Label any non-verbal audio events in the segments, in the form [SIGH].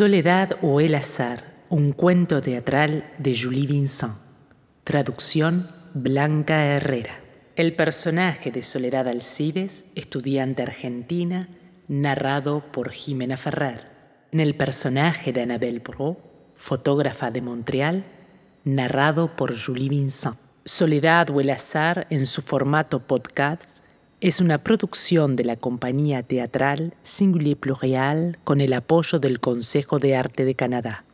Soledad o el azar, un cuento teatral de Julie Vincent. Traducción Blanca Herrera. El personaje de Soledad Alcides, estudiante argentina, narrado por Jimena Ferrer. En el personaje de Annabelle Bro, fotógrafa de Montreal, narrado por Julie Vincent. Soledad o el azar en su formato podcast es una producción de la compañía teatral Singulier Plurial con el apoyo del Consejo de Arte de Canadá.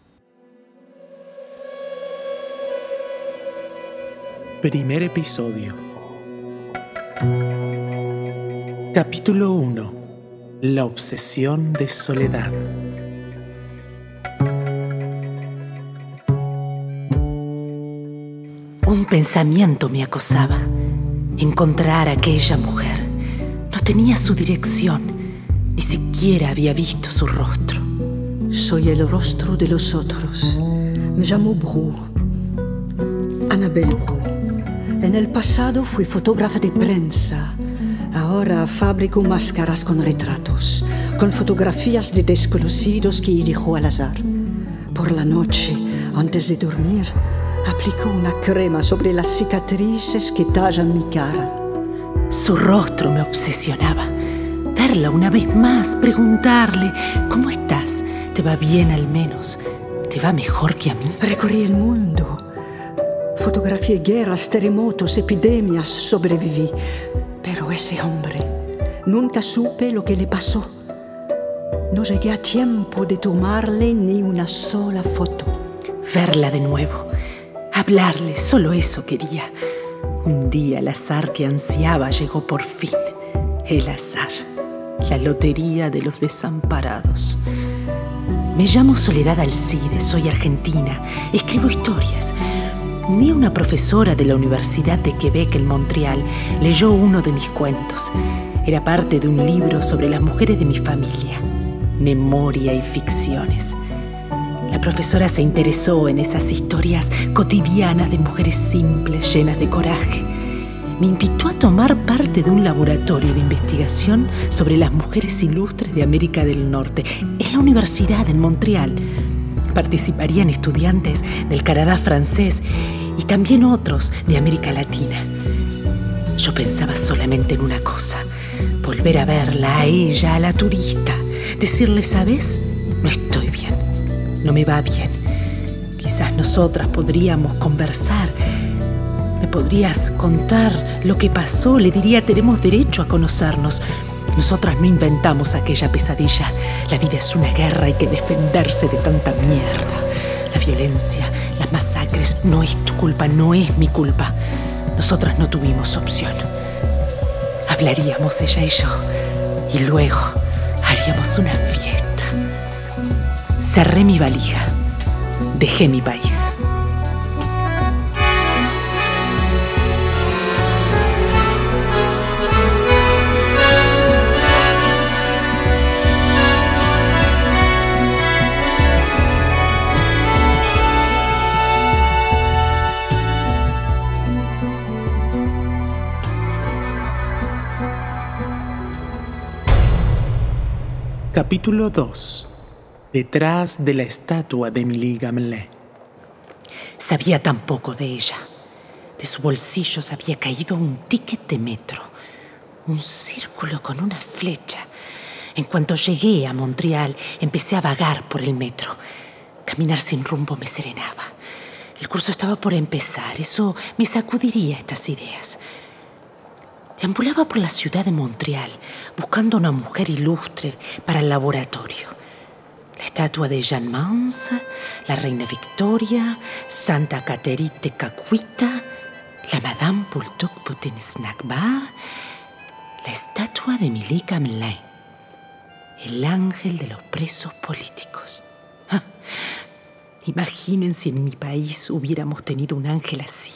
Primer episodio. Capítulo 1. La obsesión de soledad. Un pensamiento me acosaba encontrar a aquella mujer. No tenía su dirección, ni siquiera había visto su rostro. Soy el rostro de los otros. Me llamo Bru, Annabelle Bru. En el pasado fui fotógrafa de prensa. Ahora fabrico máscaras con retratos, con fotografías de desconocidos que elijo al azar. Por la noche, antes de dormir, Aplicó una crema sobre las cicatrices que tallan mi cara. Su rostro me obsesionaba. Verla una vez más, preguntarle, ¿cómo estás? ¿Te va bien al menos? ¿Te va mejor que a mí? Recorrí el mundo. Fotografié guerras, terremotos, epidemias, sobreviví. Pero ese hombre, nunca supe lo que le pasó. No llegué a tiempo de tomarle ni una sola foto. Verla de nuevo Hablarle, solo eso quería. Un día el azar que ansiaba llegó por fin. El azar, la lotería de los desamparados. Me llamo Soledad Alcide, soy argentina, escribo historias. Día una profesora de la Universidad de Quebec en Montreal leyó uno de mis cuentos. Era parte de un libro sobre las mujeres de mi familia, memoria y ficciones. La profesora se interesó en esas historias cotidianas de mujeres simples, llenas de coraje. Me invitó a tomar parte de un laboratorio de investigación sobre las mujeres ilustres de América del Norte en la Universidad en Montreal. Participarían estudiantes del Canadá francés y también otros de América Latina. Yo pensaba solamente en una cosa, volver a verla a ella, a la turista, decirle, ¿sabes? No estoy bien no me va bien. Quizás nosotras podríamos conversar. ¿Me podrías contar lo que pasó? Le diría, tenemos derecho a conocernos. Nosotras no inventamos aquella pesadilla. La vida es una guerra, hay que defenderse de tanta mierda. La violencia, las masacres, no es tu culpa, no es mi culpa. Nosotras no tuvimos opción. Hablaríamos ella y yo. Y luego haríamos una fiesta. Cerré mi valija. Dejé mi país. Capítulo 2 detrás de la estatua de Emilie Gamelin. Sabía tan poco de ella. De su bolsillo se había caído un ticket de metro, un círculo con una flecha. En cuanto llegué a Montreal, empecé a vagar por el metro. Caminar sin rumbo me serenaba. El curso estaba por empezar, eso me sacudiría estas ideas. Deambulaba por la ciudad de Montreal buscando una mujer ilustre para el laboratorio la estatua de Jeanne Mans, la reina Victoria, Santa Caterite Cacuita, la Madame Pultuk Putin Snack Bar, la estatua de Milika Mlay, el ángel de los presos políticos. Ah, imaginen si en mi país hubiéramos tenido un ángel así.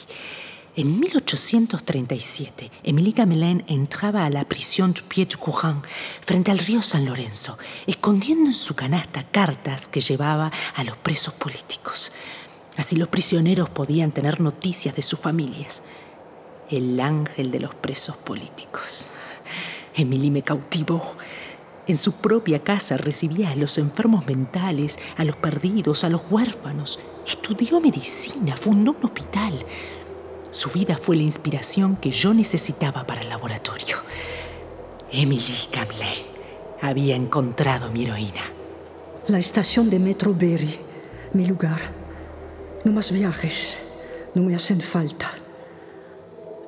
En 1837, Émilie Gamelin entraba a la prisión du Pied Courant frente al río San Lorenzo, escondiendo en su canasta cartas que llevaba a los presos políticos. Así los prisioneros podían tener noticias de sus familias. El ángel de los presos políticos. Émilie me cautivó. En su propia casa recibía a los enfermos mentales, a los perdidos, a los huérfanos. Estudió medicina, fundó un hospital. Su vida fue la inspiración que yo necesitaba para el laboratorio. Emily Gamelin había encontrado mi heroína. La estación de Metro Berry, mi lugar. No más viajes, no me hacen falta.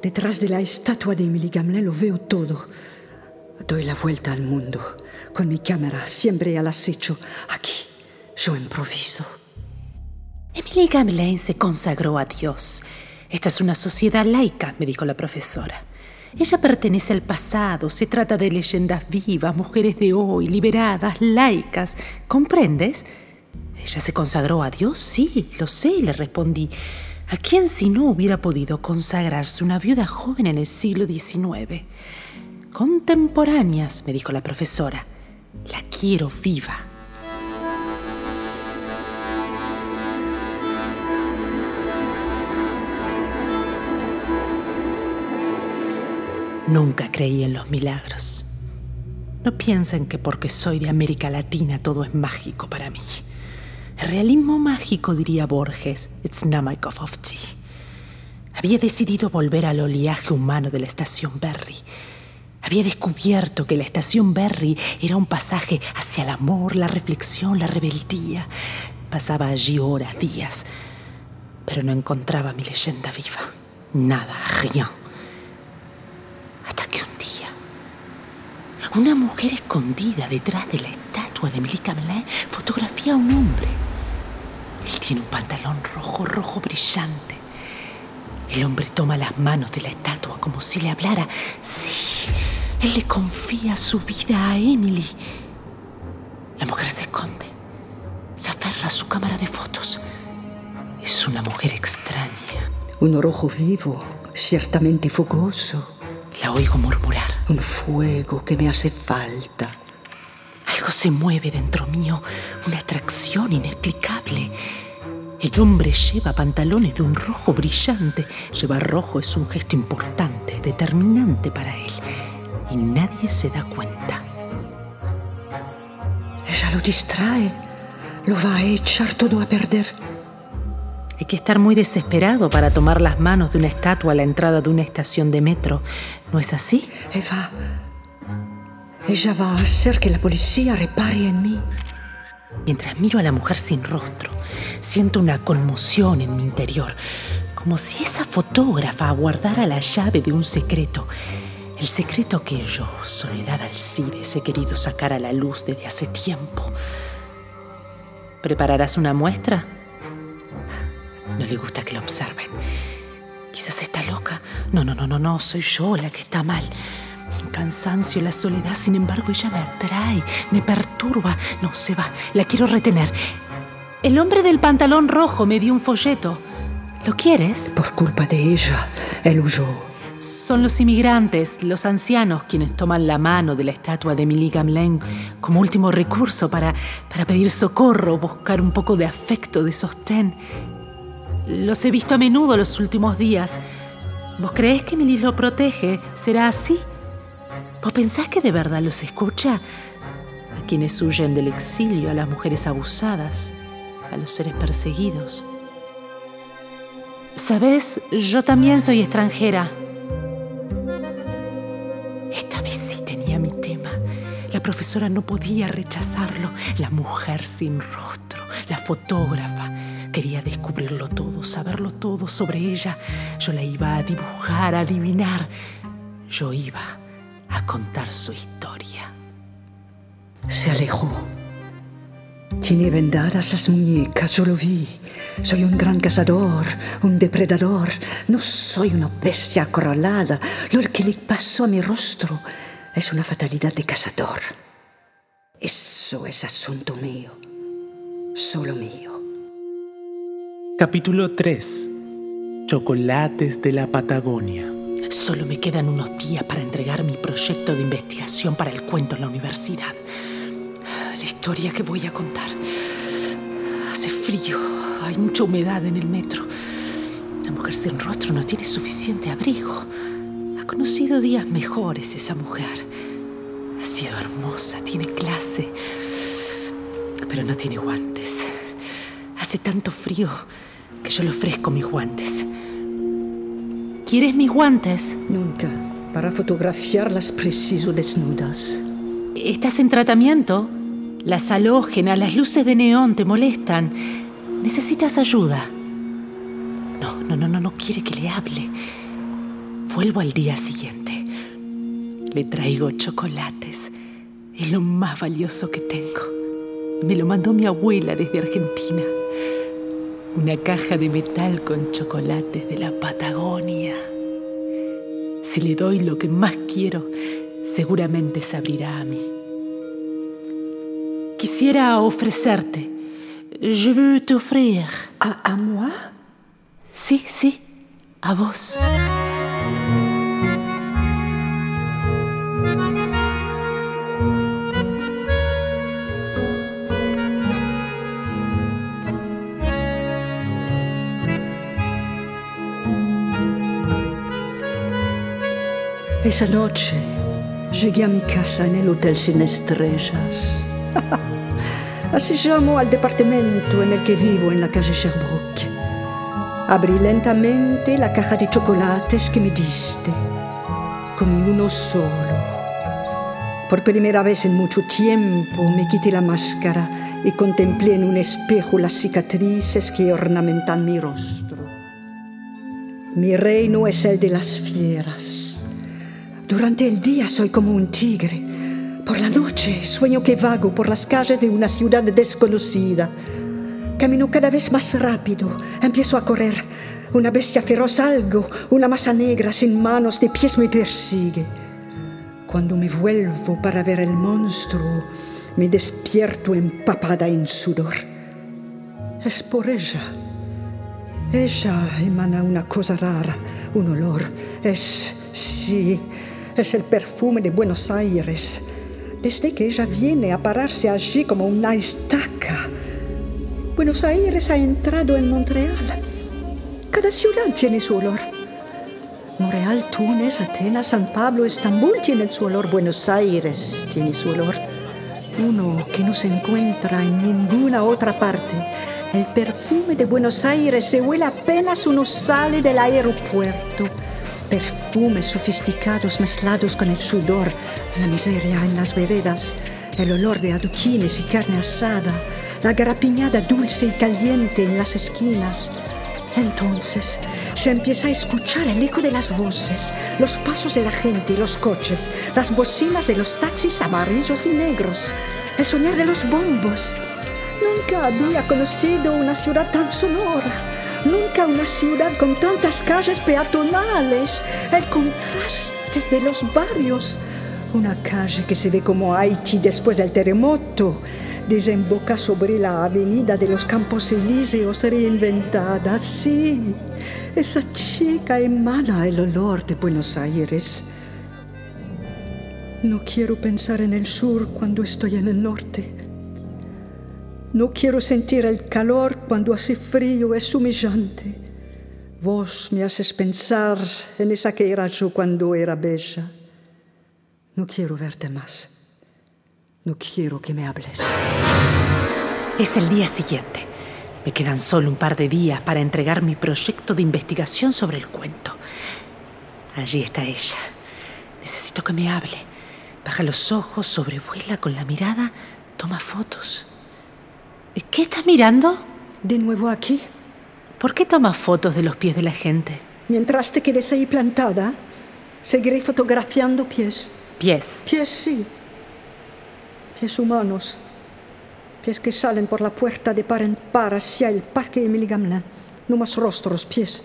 Detrás de la estatua de Emily Gamelin lo veo todo. Doy la vuelta al mundo, con mi cámara siempre al acecho. Aquí, yo improviso. Emily Gamelin se consagró a Dios. Esta es una sociedad laica, me dijo la profesora. Ella pertenece al pasado, se trata de leyendas vivas, mujeres de hoy, liberadas, laicas. ¿Comprendes? Ella se consagró a Dios, sí, lo sé, le respondí. ¿A quién si no hubiera podido consagrarse una viuda joven en el siglo XIX? Contemporáneas, me dijo la profesora. La quiero viva. Nunca creí en los milagros. No piensen que porque soy de América Latina todo es mágico para mí. Realismo mágico, diría Borges, it's not my cup of tea. Había decidido volver al oleaje humano de la estación Berry. Había descubierto que la estación Berry era un pasaje hacia el amor, la reflexión, la rebeldía. Pasaba allí horas, días, pero no encontraba mi leyenda viva. Nada, rien. Hasta que un día, una mujer escondida detrás de la estatua de Emily Gamelin fotografía a un hombre. Él tiene un pantalón rojo, rojo brillante. El hombre toma las manos de la estatua como si le hablara. Sí, él le confía su vida a Emily. La mujer se esconde. Se aferra a su cámara de fotos. Es una mujer extraña. Un rojo vivo, ciertamente fogoso. La oigo murmurar. Un fuego que me hace falta. Algo se mueve dentro mío, una atracción inexplicable. El hombre lleva pantalones de un rojo brillante. Llevar rojo es un gesto importante, determinante para él. Y nadie se da cuenta. Ella lo distrae. Lo va a echar todo a perder. Hay que estar muy desesperado para tomar las manos de una estatua a la entrada de una estación de metro. ¿No es así? Eva, ella va a hacer que la policía repare en mí. Mientras miro a la mujer sin rostro, siento una conmoción en mi interior, como si esa fotógrafa aguardara la llave de un secreto. El secreto que yo, Soledad Alcides, he querido sacar a la luz desde hace tiempo. ¿Prepararás una muestra? No le gusta que lo observen. Quizás está loca. No, no, no, no, no, soy yo la que está mal. El cansancio, la soledad, sin embargo, ella me atrae, me perturba. No, se va, la quiero retener. El hombre del pantalón rojo me dio un folleto. ¿Lo quieres? Por culpa de ella, él huyó. Son los inmigrantes, los ancianos, quienes toman la mano de la estatua de Emily Gamelin como último recurso para, para pedir socorro, buscar un poco de afecto, de sostén. Los he visto a menudo los últimos días. ¿Vos creés que Emily lo protege? ¿Será así? ¿Vos pensás que de verdad los escucha? A quienes huyen del exilio, a las mujeres abusadas, a los seres perseguidos. Sabes, yo también soy extranjera. Esta vez sí tenía mi tema. La profesora no podía rechazarlo. La mujer sin rostro, la fotógrafa. Quería descubrirlo todo, saberlo todo sobre ella. Yo la iba a dibujar, a adivinar. Yo iba a contar su historia. Se alejó. Tiene vendadas las muñecas, yo lo vi. Soy un gran cazador, un depredador. No soy una bestia acorralada. Lo que le pasó a mi rostro es una fatalidad de cazador. Eso es asunto mío, solo mío. Capítulo 3. Chocolates de la Patagonia. Solo me quedan unos días para entregar mi proyecto de investigación para el cuento en la universidad. La historia que voy a contar. Hace frío, hay mucha humedad en el metro. La mujer sin rostro no tiene suficiente abrigo. Ha conocido días mejores esa mujer. Así demasiado hermosa, tiene clase, pero no tiene guantes. Hace tanto frío que yo le ofrezco mis guantes. ¿Quieres mis guantes? Nunca. Para fotografiarlas preciso desnudas. ¿Estás en tratamiento? Las halógenas, las luces de neón te molestan. Necesitas ayuda. No, no, no, no, no quiere que le hable. Vuelvo al día siguiente. Le traigo chocolates. Es lo más valioso que tengo. Me lo mandó mi abuela desde Argentina. Una caja de metal con chocolates de la Patagonia. Si le doy lo que más quiero, seguramente se abrirá a mí. Quisiera ofrecerte. Je veux t'offrir. ¿A, ¿A moi? Sí, sí, a vos. Esa noche llegué a mi casa en el Hotel Sin Estrellas. [LAUGHS] Así llamo al departamento en el que vivo en la calle Sherbrooke. Abrí lentamente la caja de chocolates que me diste. Comí uno solo. Por primera vez en mucho tiempo me quité la máscara y contemplé en un espejo las cicatrices que ornamentan mi rostro. Mi reino es el de las fieras. Durante el día soy como un tigre. Por la noche sueño que vago por las calles de una ciudad desconocida. Camino cada vez más rápido. Empiezo a correr. Una bestia feroz algo, una masa negra sin manos ni pies me persigue. Cuando me vuelvo para ver el monstruo, me despierto empapada en sudor. Es por ella. Ella emana una cosa rara, un olor. Es, sí, es el perfume de Buenos Aires. Desde que ella viene a pararse allí como una estaca. Buenos Aires ha entrado en Montreal. Cada ciudad tiene su olor. Montreal, Túnez, Atenas, San Pablo, Estambul tienen su olor. Buenos Aires tiene su olor. Uno que no se encuentra en ninguna otra parte. El perfume de Buenos Aires se huele apenas uno sale del aeropuerto perfumes sofisticados mezclados con el sudor, la miseria en las veredas, el olor de adoquines y carne asada, la garapiñada dulce y caliente en las esquinas. Entonces se empieza a escuchar el eco de las voces, los pasos de la gente y los coches, las bocinas de los taxis amarillos y negros, el sonido de los bombos. Nunca había conocido una ciudad tan sonora. Nunca una ciudad con tantas calles peatonales. El contraste de los barrios. Una calle que se ve como Haití después del terremoto. Desemboca sobre la avenida de los Campos Elíseos reinventada. Sí, esa chica emana el olor de Buenos Aires. No quiero pensar en el sur cuando estoy en el norte. No quiero sentir el calor cuando hace frío, es humillante. Vos me haces pensar en esa que era yo cuando era bella. No quiero verte más. No quiero que me hables. Es el día siguiente. Me quedan solo un par de días para entregar mi proyecto de investigación sobre el cuento. Allí está ella. Necesito que me hable. Baja los ojos, sobrevuela con la mirada, toma fotos. ¿Qué estás mirando? De nuevo aquí. ¿Por qué tomas fotos de los pies de la gente? Mientras te quedes ahí plantada, seguiré fotografiando pies. Pies. Pies, sí. Pies humanos. Pies que salen por la puerta de par en par hacia el parque Emily Gamelin. No más rostros, pies.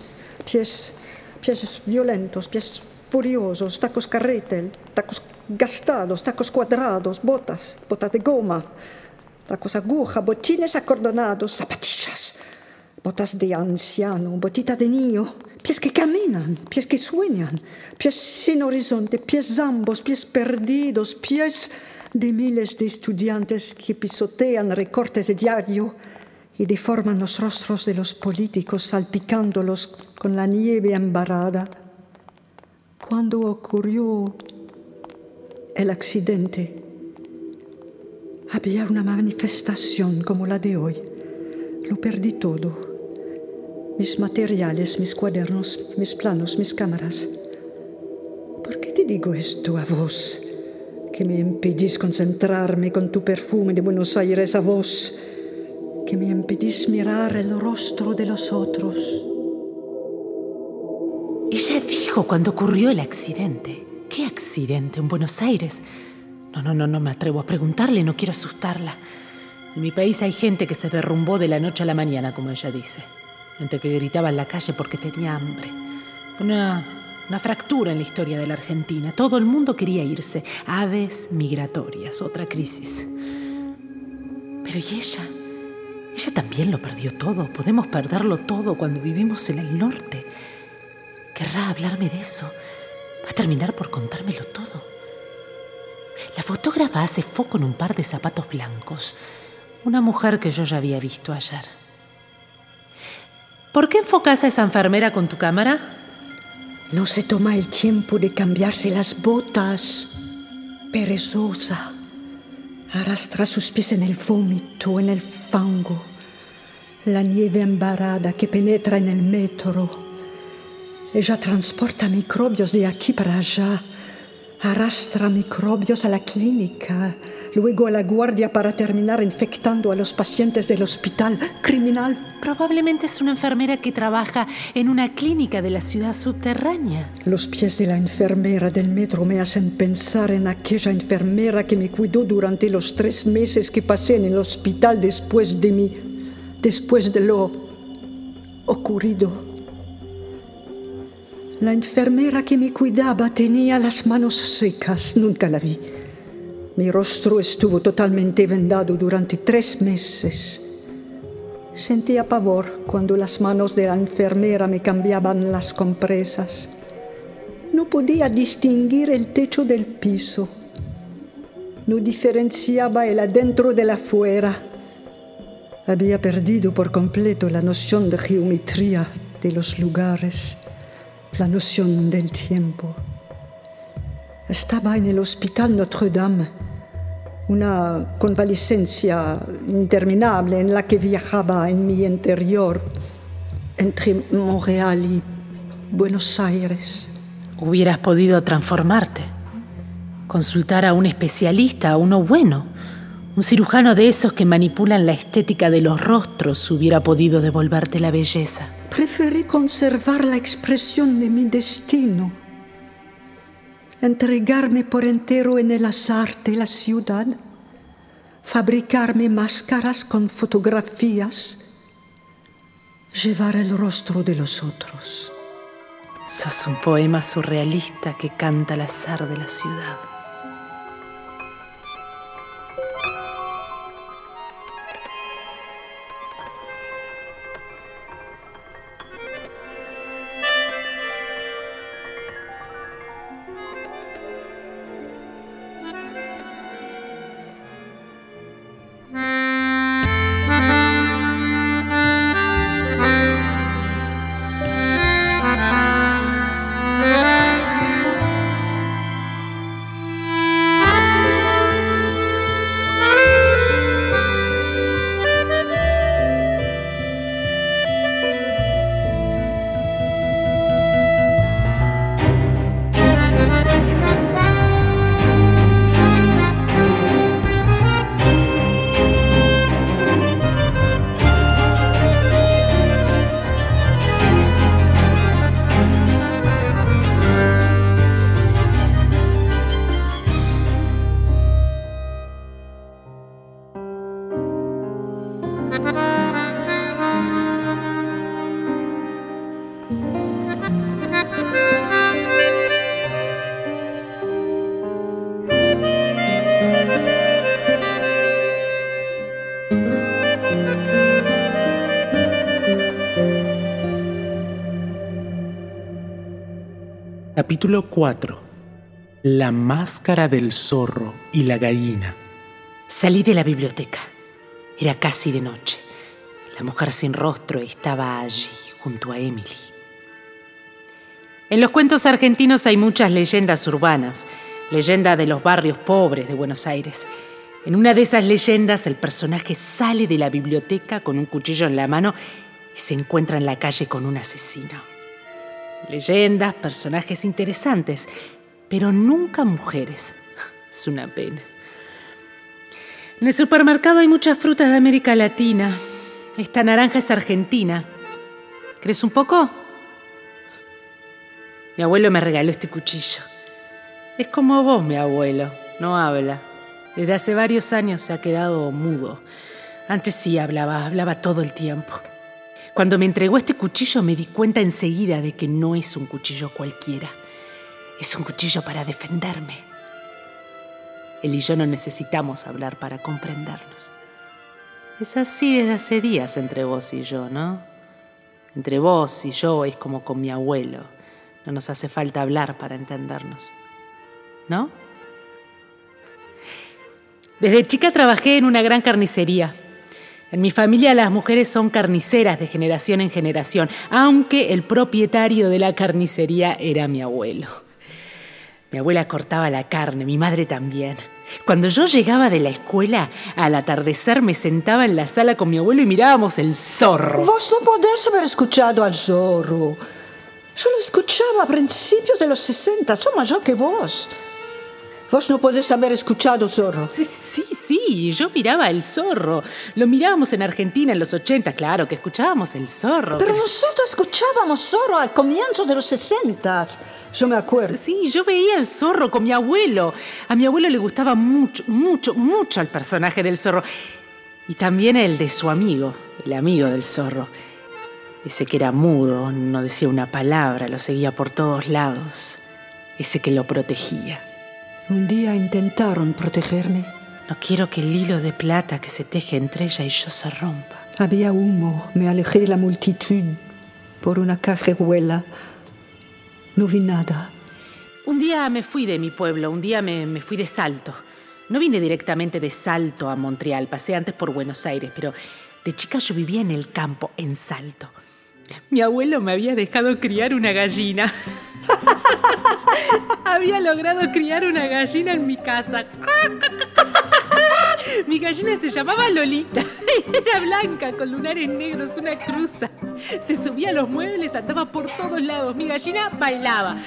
Pies. Pies violentos, pies furiosos, tacos carretel, tacos gastados, tacos cuadrados, botas, botas de goma tacos aguja, botines acordonados, zapatillas, botas de anciano, botitas de niño, pies que caminan, pies que sueñan, pies sin horizonte, pies ambos, pies perdidos, pies de miles de estudiantes que pisotean recortes de diario y deforman los rostros de los políticos salpicándolos con la nieve embarrada. Cuando ocurrió el accidente, Había una manifestación como la de hoy. Lo perdí todo. Mis materiales, mis cuadernos, mis planos, mis cámaras. ¿Por qué te digo esto a vos? Que me impedís concentrarme con tu perfume de Buenos Aires a vos. Que me impedís mirar el rostro de los otros. Ella dijo cuando ocurrió el accidente. ¿Qué accidente en Buenos Aires? No, no, no, no me atrevo a preguntarle, no quiero asustarla. En mi país hay gente que se derrumbó de la noche a la mañana, como ella dice. Gente que gritaba en la calle porque tenía hambre. Fue una, una fractura en la historia de la Argentina. Todo el mundo quería irse. Aves migratorias, otra crisis. Pero ¿y ella? Ella también lo perdió todo. Podemos perderlo todo cuando vivimos en el norte. ¿Querrá hablarme de eso? Va a terminar por contármelo todo. La fotógrafa hace foco en un par de zapatos blancos, una mujer que yo ya había visto ayer. ¿Por qué enfocas a esa enfermera con tu cámara? No se toma el tiempo de cambiarse las botas. Perezosa. Arrastra sus pies en el vómito, en el fango. La nieve embarada que penetra en el metro. Ella transporta microbios de aquí para allá arrastra microbios a la clínica, luego a la guardia para terminar infectando a los pacientes del hospital criminal. Probablemente es una enfermera que trabaja en una clínica de la ciudad subterránea. Los pies de la enfermera del metro me hacen pensar en aquella enfermera que me cuidó durante los tres meses que pasé en el hospital después de mi... después de lo ocurrido. La enfermera que me cuidaba tenía las manos secas, nunca la vi. Mi rostro estuvo totalmente vendado durante tres meses. Sentía pavor cuando las manos de la enfermera me cambiaban las compresas. No podía distinguir el techo del piso. No diferenciaba el adentro del afuera. Había perdido por completo la noción de geometría de los lugares la noción del tiempo. Estaba en el Hospital Notre-Dame, una convalescencia interminable en la que viajaba en mi interior entre Montreal y Buenos Aires. Hubieras podido transformarte, consultar a un especialista, a uno bueno. Un cirujano de esos que manipulan la estética de los rostros hubiera podido devolverte la belleza. Preferí conservar la expresión de mi destino, entregarme por entero en el azar de la ciudad, fabricarme máscaras con fotografías, llevar el rostro de los otros. Sos un poema surrealista que canta el azar de la ciudad. Capítulo 4. La máscara del zorro y la gallina. Salí de la biblioteca. Era casi de noche. La mujer sin rostro estaba allí junto a Emily. En los cuentos argentinos hay muchas leyendas urbanas, leyenda de los barrios pobres de Buenos Aires. En una de esas leyendas, el personaje sale de la biblioteca con un cuchillo en la mano y se encuentra en la calle con un asesino. Leyendas, personajes interesantes, pero nunca mujeres. Es una pena. En el supermercado hay muchas frutas de América Latina. Esta naranja es argentina. ¿Crees un poco? Mi abuelo me regaló este cuchillo. Es como vos, mi abuelo. No habla. Desde hace varios años se ha quedado mudo. Antes sí hablaba, hablaba todo el tiempo. Cuando me entregó este cuchillo me di cuenta enseguida de que no es un cuchillo cualquiera. Es un cuchillo para defenderme. Él y yo no necesitamos hablar para comprendernos. Es así desde hace días entre vos y yo, ¿no? Entre vos y yo es como con mi abuelo. No nos hace falta hablar para entendernos. ¿No? Desde chica trabajé en una gran carnicería. En mi familia las mujeres son carniceras de generación en generación, aunque el propietario de la carnicería era mi abuelo. Mi abuela cortaba la carne, mi madre también. Cuando yo llegaba de la escuela, al atardecer me sentaba en la sala con mi abuelo y mirábamos el zorro. Vos no podés haber escuchado al zorro. Yo lo escuchaba a principios de los 60, soy mayor que vos. Vos no podés haber escuchado Zorro. Sí, sí, sí, yo miraba el zorro. Lo mirábamos en Argentina en los 80, claro, que escuchábamos el zorro. Pero nosotros escuchábamos Zorro al comienzo de los 60. Yo me acuerdo. Sí, yo veía el zorro con mi abuelo. A mi abuelo le gustaba mucho, mucho, mucho el personaje del zorro. Y también el de su amigo, el amigo del zorro. Ese que era mudo, no decía una palabra, lo seguía por todos lados. Ese que lo protegía. Un día intentaron protegerme. No quiero que el hilo de plata que se teje entre ella y yo se rompa. Había humo, me alejé de la multitud por una cajeruela. No vi nada. Un día me fui de mi pueblo, un día me, me fui de Salto. No vine directamente de Salto a Montreal, pasé antes por Buenos Aires, pero de chica yo vivía en el campo, en Salto. Mi abuelo me había dejado criar una gallina. [LAUGHS] había logrado criar una gallina en mi casa. [LAUGHS] mi gallina se llamaba Lolita. [LAUGHS] Era blanca, con lunares negros, una cruza. Se subía a los muebles, andaba por todos lados. Mi gallina bailaba.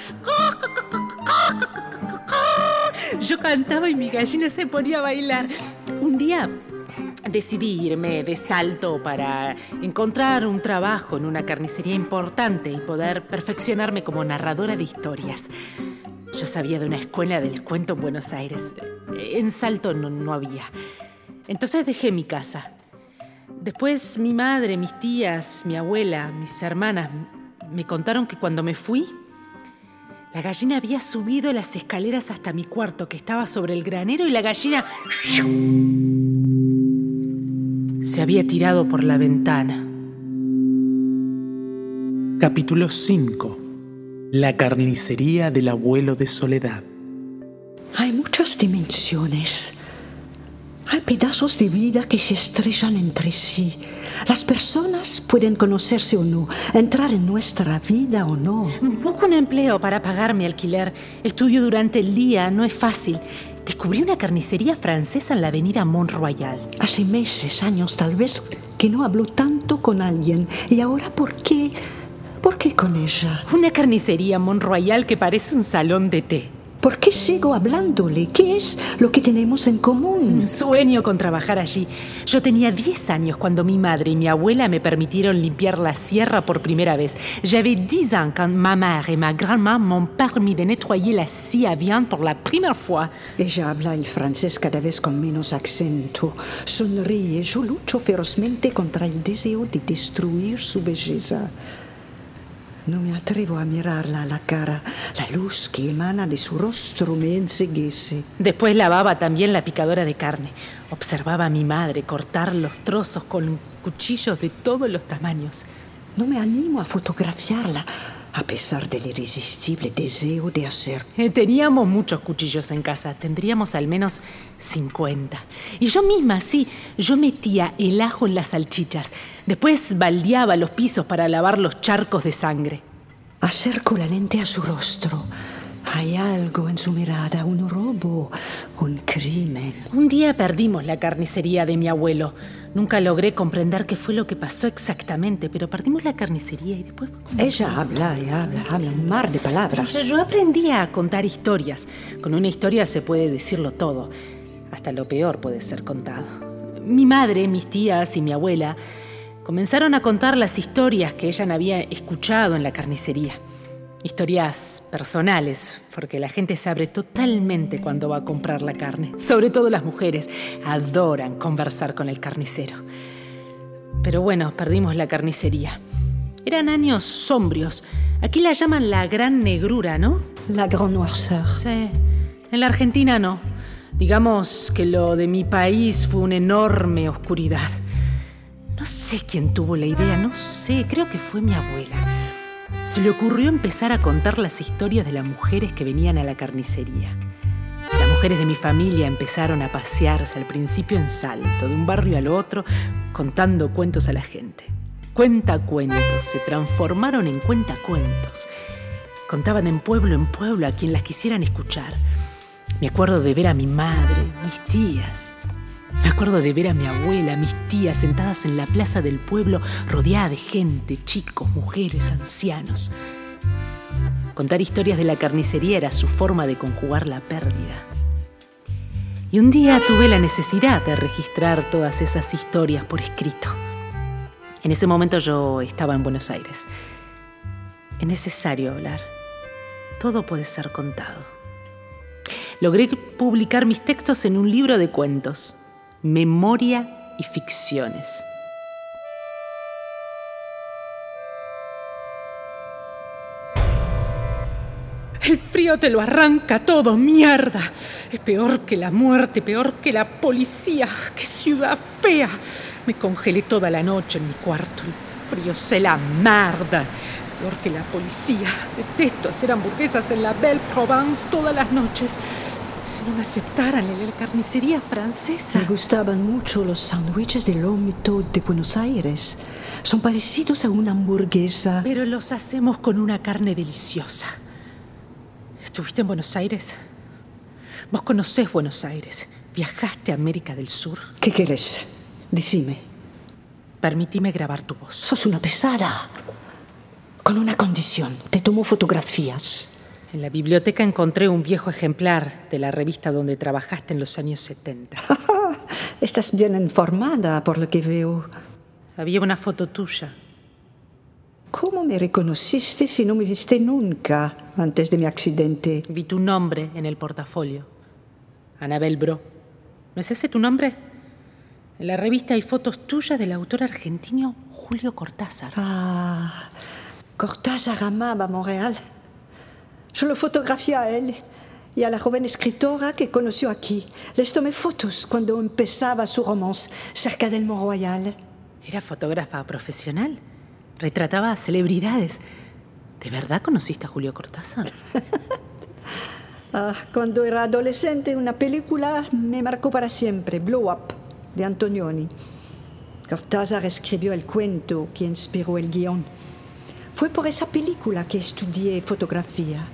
Yo cantaba y mi gallina se ponía a bailar. Un día decidí irme de salto para encontrar un trabajo en una carnicería importante y poder perfeccionarme como narradora de historias. Yo sabía de una escuela del cuento en Buenos Aires. En Salto no, había. Entonces dejé mi casa. Después mi madre, mis tías, mi abuela, mis hermanas me contaron que cuando me fui, la gallina había subido las escaleras hasta mi cuarto, que estaba sobre el granero, y la gallina se había tirado por la ventana. Capítulo 5. La carnicería del abuelo de Soledad. Hay muchas dimensiones. Hay pedazos de vida que se estrellan entre sí. Las personas pueden conocerse o no, entrar en nuestra vida o no. Busco un empleo para pagar mi alquiler. Estudio durante el día, no es fácil. Descubrí una carnicería francesa en la avenida Mont Royal. Hace meses, años tal vez, que no hablo tanto con alguien. ¿Y ahora por qué? ¿Por qué con ella? Una carnicería Mont Royal que parece un salón de té. ¿Por qué sigo hablándole? ¿Qué es lo que tenemos en común? Sueño con trabajar allí. Yo tenía 10 años cuando mi madre y mi abuela me permitieron limpiar la sierra por primera vez. J'avais 10 ans quand ma mère et ma grand-mère m'ont permis de nettoyer la scie à viande pour la première fois. Ella habla el francés cada vez con menos acento. Sonríe. Yo lucho ferozmente contra el deseo de destruir su belleza. No me atrevo a mirarla a la cara. La luz que emana de su rostro me enseguece. Después lavaba también la picadora de carne. Observaba a mi madre cortar los trozos con cuchillos de todos los tamaños. No me animo a fotografiarla a pesar del irresistible deseo de hacer. Eh, teníamos muchos cuchillos en casa, tendríamos al menos 50. Y yo misma, sí, yo metía el ajo en las salchichas, después baldeaba los pisos para lavar los charcos de sangre. Acerco la lente a su rostro. Hay algo en su mirada, un robo, un crimen. Un día perdimos la carnicería de mi abuelo. Nunca logré comprender qué fue lo que pasó exactamente, pero perdimos la carnicería y después... Ella habla y habla, habla un mar de palabras. Yo aprendí a contar historias. Con una historia se puede decirlo todo. Hasta lo peor puede ser contado. Mi madre, mis tías y mi abuela comenzaron a contar las historias que ella había escuchado en la carnicería. Historias personales, porque la gente se abre totalmente cuando va a comprar la carne. Sobre todo las mujeres adoran conversar con el carnicero. Pero bueno, perdimos la carnicería. Eran años sombrios. Aquí la llaman la gran negrura, ¿no? La grande noirceur. Sí. En la Argentina no. Digamos que lo de mi país fue una enorme oscuridad. No sé quién tuvo la idea, no sé, creo que fue mi abuela se le ocurrió empezar a contar las historias de las mujeres que venían a la carnicería. Las mujeres de mi familia empezaron a pasearse al principio en salto, de un barrio al otro, contando cuentos a la gente. Cuentacuentos se transformaron en cuentacuentos. Contaban en pueblo en pueblo a quien las quisieran escuchar. Me acuerdo de ver a mi madre, mis tías, me acuerdo de ver a mi abuela, a mis tías sentadas en la plaza del pueblo, rodeada de gente, chicos, mujeres, ancianos. Contar historias de la carnicería era su forma de conjugar la pérdida. Y un día tuve la necesidad de registrar todas esas historias por escrito. En ese momento yo estaba en Buenos Aires. Es necesario hablar. Todo puede ser contado. Logré publicar mis textos en un libro de cuentos memoria y ficciones. El frío te lo arranca todo, mierda. Es peor que la muerte, peor que la policía. ¡Qué ciudad fea! Me congelé toda la noche en mi cuarto. El frío se la marda. Peor que la policía. Detesto hacer hamburguesas en la Belle Provence todas las noches. Si no me aceptaran en la carnicería francesa. Me gustaban mucho los sándwiches de lomito de Buenos Aires. Son parecidos a una hamburguesa. Pero los hacemos con una carne deliciosa. ¿Estuviste en Buenos Aires? Vos conocés Buenos Aires. ¿Viajaste a América del Sur? ¿Qué querés? Decime. Permitime grabar tu voz. Sos una pesada. Con una condición. Te tomo fotografías. En la biblioteca encontré un viejo ejemplar de la revista donde trabajaste en los años 70. [LAUGHS] Estás bien informada por lo que veo. Había una foto tuya. ¿Cómo me reconociste si no me viste nunca antes de mi accidente? Vi tu nombre en el portafolio. Anabel Bro. ¿No es ese tu nombre? En la revista hay fotos tuyas del autor argentino Julio Cortázar. Ah, Cortázar amaba Montreal. Yo lo fotografié a él y a la joven escritora que conoció aquí. Les tomé fotos cuando empezaba su romance cerca del Mont Royal. ¿Era fotógrafa profesional? ¿Retrataba a celebridades? ¿De verdad conociste a Julio Cortázar? [LAUGHS] ah, cuando era adolescente, una película me marcó para siempre, Blow Up, de Antonioni. Cortázar escribió el cuento que inspiró el guion. Fue por esa película que estudié fotografía.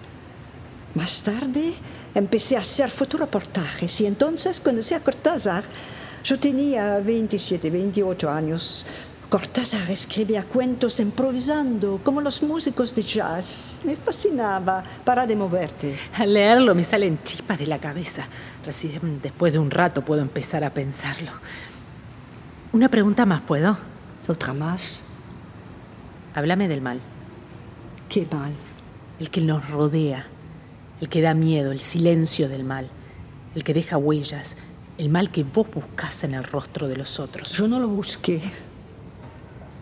Más tarde empecé a hacer fotoreportajes y entonces conocí a Cortázar. Yo tenía 27, 28 años. Cortázar escribía cuentos improvisando, como los músicos de jazz. Me fascinaba. Para de moverte. Al leerlo me salen chispas de la cabeza. Recién después de un rato puedo empezar a pensarlo. Una pregunta más, ¿puedo? ¿Otra más? Háblame del mal. ¿Qué mal? El que nos rodea el que da miedo, el silencio del mal, el que deja huellas, el mal que vos buscás en el rostro de los otros. Yo no lo busqué.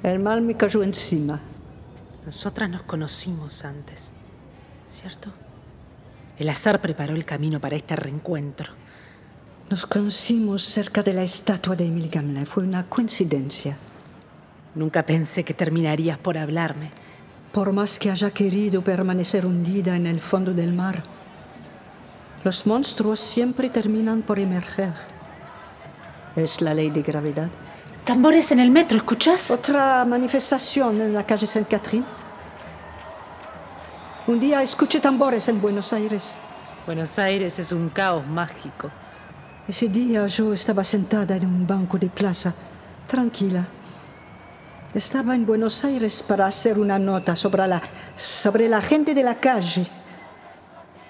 El mal me cayó encima. Nosotras nos conocimos antes, ¿cierto? El azar preparó el camino para este reencuentro. Nos conocimos cerca de la estatua de Emile Gamelin. Fue una coincidencia. Nunca pensé que terminarías por hablarme por más que haya querido permanecer hundida en el fondo del mar. Los monstruos siempre terminan por emerger. Es la ley de gravedad. Tambores en el metro, ¿escuchas? Otra manifestación en la calle Saint-Catherine. Un día escuché tambores en Buenos Aires. Buenos Aires es un caos mágico. Ese día yo estaba sentada en un banco de plaza, tranquila. Estaba en Buenos Aires para hacer una nota sobre la, sobre la gente de la calle.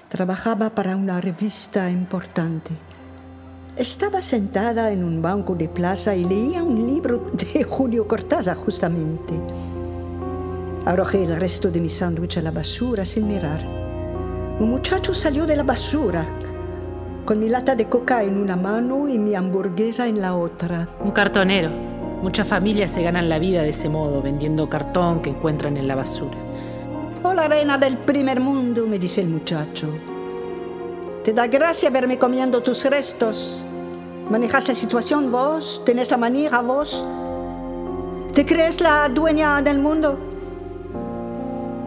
Trabajaba para una revista importante. Estaba sentada en un banco de plaza y leía un libro de [LAUGHS] Julio Cortázar justamente. Arrojé el resto de mi sándwich a la basura sin mirar. Un muchacho salió de la basura con mi lata de coca en una mano y mi hamburguesa en la otra. Un cartonero. Muchas familias se ganan la vida de ese modo, vendiendo cartón que encuentran en la basura. Hola, reina del primer mundo, me dice el muchacho. ¿Te da gracia verme comiendo tus restos? ¿Manejas la situación vos? ¿Tenés la manera vos? ¿Te crees la dueña del mundo?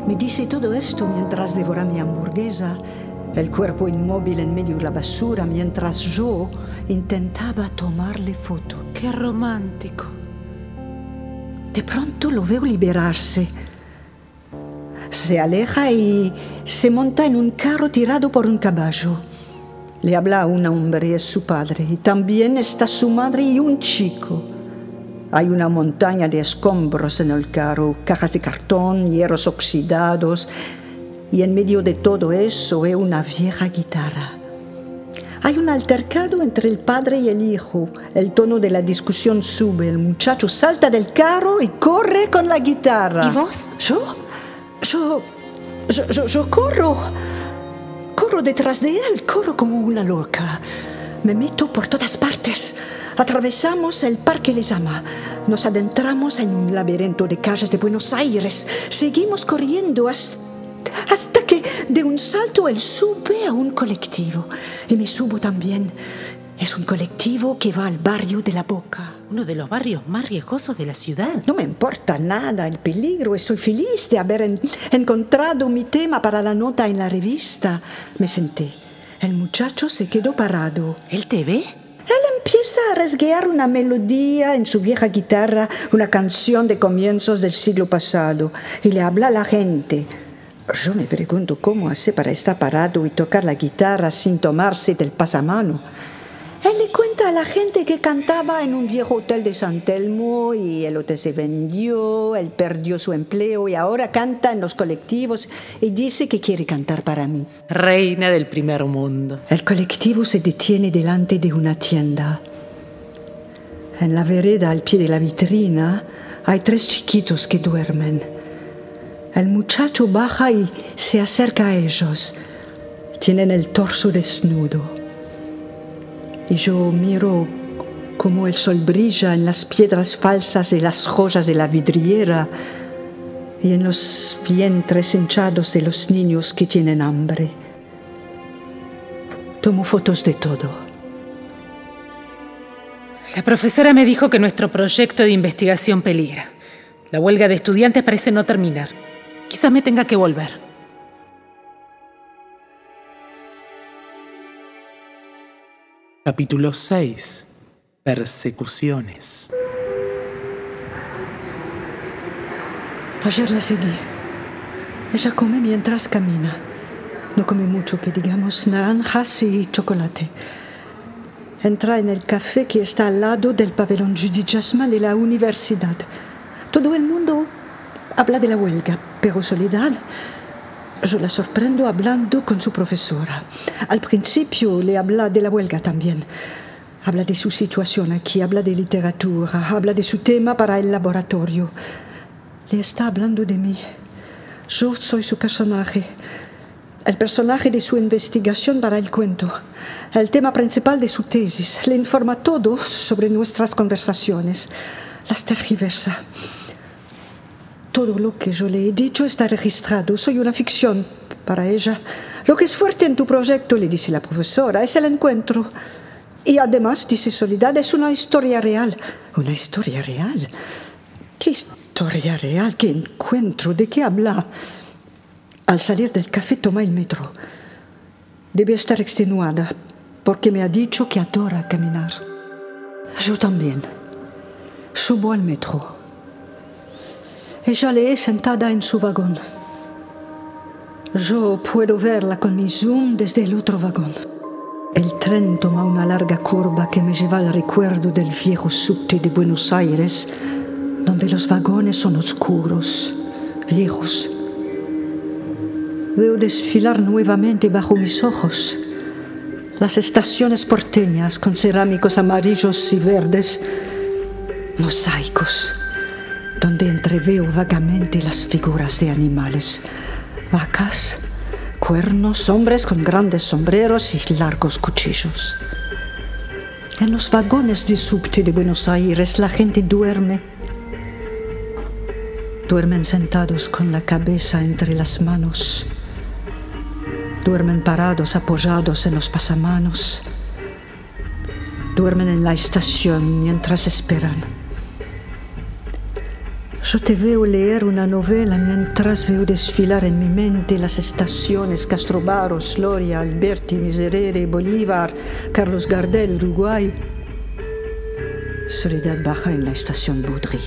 Me dice todo esto mientras devora mi hamburguesa, el cuerpo inmóvil en medio de la basura, mientras yo intentaba tomarle foto. Qué romántico. De pronto lo veo liberarse. Se aleja y se monta en un carro tirado por un caballo. Le habla a un hombre, es su padre, y también está su madre y un chico. Hay una montaña de escombros en el carro, cajas de cartón, hierros oxidados, y en medio de todo eso ve una vieja guitarra. Hay un altercado entre el padre y el hijo. El tono de la discusión sube. El muchacho salta del carro y corre con la guitarra. ¿Y vos? ¿Yo? Yo, yo, yo, corro. Corro detrás de él, corro como una loca. Me meto por todas partes. Atravesamos el Parque Les Ama. Nos adentramos en un laberinto de calles de Buenos Aires. Seguimos corriendo hasta hasta que de un salto él sube a un colectivo. Y me subo también. Es un colectivo que va al barrio de la Boca. Uno de los barrios más riesgosos de la ciudad. No me importa nada el peligro y soy feliz de haber en- encontrado mi tema para la nota en la revista. Me senté. El muchacho se quedó parado. ¿Él te ve? Él empieza a rasguear una melodía en su vieja guitarra, una canción de comienzos del siglo pasado, y le habla a la gente. Yo me pregunto cómo hace para estar parado y tocar la guitarra sin tomarse del pasamano. Él le cuenta a la gente que cantaba en un viejo hotel de San Telmo y el hotel se vendió, él perdió su empleo y ahora canta en los colectivos y dice que quiere cantar para mí. Reina del primer mundo. El colectivo se detiene delante de una tienda. En la vereda al pie de la vitrina hay tres chiquitos que duermen. El muchacho baja y se acerca a ellos. Tienen el torso desnudo. Y yo miro cómo el sol brilla en las piedras falsas y las joyas de la vidriera y en los vientres hinchados de los niños que tienen hambre. Tomo fotos de todo. La profesora me dijo que nuestro proyecto de investigación peligra. La huelga de estudiantes parece no terminar. Quizás me tenga que volver. Capítulo 6. Persecuciones. Ayer la seguí. Ella come mientras camina. No come mucho, que digamos, naranjas y chocolate. Entra en el café que está al lado del pabellón Judy Jasmin de la universidad. Todo el mundo habla de la huelga, pero Soledad, yo la sorprendo hablando con su profesora. Al principio le habla de la huelga también. Habla de su situación aquí, habla de literatura, habla de su tema para el laboratorio. Le está hablando de mí. Yo soy su personaje. El personaje de su investigación para el cuento. El tema principal de su tesis. Le informa todo sobre nuestras conversaciones. Las tergiversa. Todo lo que yo le he dicho está registrado. Soy una ficción para ella. Lo que es fuerte en tu proyecto, le dice la profesora, es el encuentro. Y además, dice Soledad, es una historia real. ¿Una historia real? ¿Qué historia real? ¿Qué encuentro? ¿De qué habla? Al salir del café toma el metro. Debe estar extenuada porque me ha dicho que adora caminar. Yo también. Subo al metro. Ella lee sentada en su vagón. Yo puedo verla con mi zoom desde el otro vagón. El tren toma una larga curva que me lleva al recuerdo del viejo subte de Buenos Aires, donde los vagones son oscuros, viejos. Veo desfilar nuevamente bajo mis ojos las estaciones porteñas con cerámicos amarillos y verdes, mosaicos, donde entreveo vagamente las figuras de animales, vacas, cuernos, hombres con grandes sombreros y largos cuchillos. En los vagones de subte de Buenos Aires la gente duerme. Duermen sentados con la cabeza entre las manos Duermen parados apoyados en los pasamanos. Duermen en la estación mientras esperan. Yo te veo leer una novela mientras veo desfilar en mi mente las estaciones Castrobaros, Loria, Alberti, Miserere, Bolívar, Carlos Gardel, Uruguay. Soledad baja en la estación Boudry.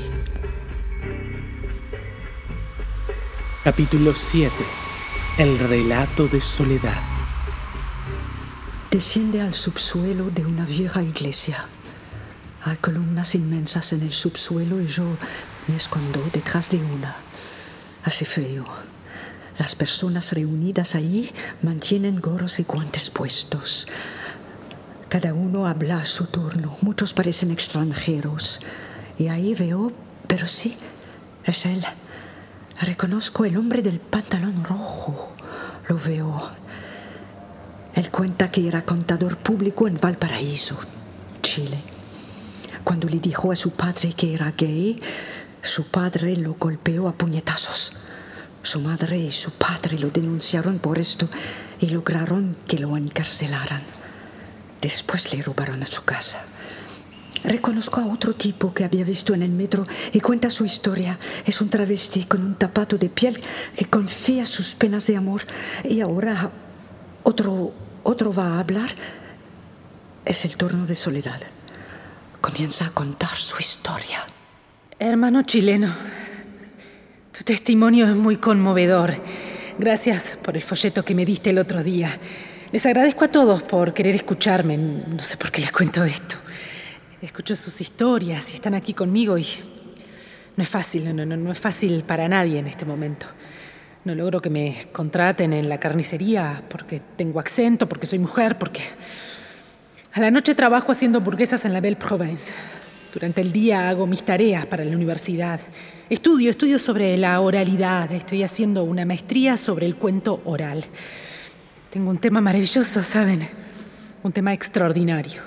Capítulo 7 el relato de soledad. Desciende al subsuelo de una vieja iglesia. Hay columnas inmensas en el subsuelo y yo me escondo detrás de una. Hace frío. Las personas reunidas allí mantienen gorros y guantes puestos. Cada uno habla a su turno. Muchos parecen extranjeros. Y ahí veo, pero sí, es él. Reconozco el hombre del pantalón rojo. Lo veo. Él cuenta que era contador público en Valparaíso, Chile. Cuando le dijo a su padre que era gay, su padre lo golpeó a puñetazos. Su madre y su padre lo denunciaron por esto y lograron que lo encarcelaran. Después le robaron a su casa. Reconozco a otro tipo que había visto en el metro y cuenta su historia. Es un travesti con un tapato de piel que confía sus penas de amor. Y ahora otro, otro va a hablar. Es el turno de Soledad. Comienza a contar su historia. Hermano chileno, tu testimonio es muy conmovedor. Gracias por el folleto que me diste el otro día. Les agradezco a todos por querer escucharme. No sé por qué les cuento esto escucho sus historias y están aquí conmigo y no es fácil, no, no, no es fácil para nadie en este momento. No logro que me contraten en la carnicería porque tengo acento, porque soy mujer, porque a la noche trabajo haciendo hamburguesas en la Belle Province. Durante el día hago mis tareas para la universidad. Estudio, estudio sobre la oralidad. Estoy haciendo una maestría sobre el cuento oral. Tengo un tema maravilloso, ¿saben? Un tema extraordinario.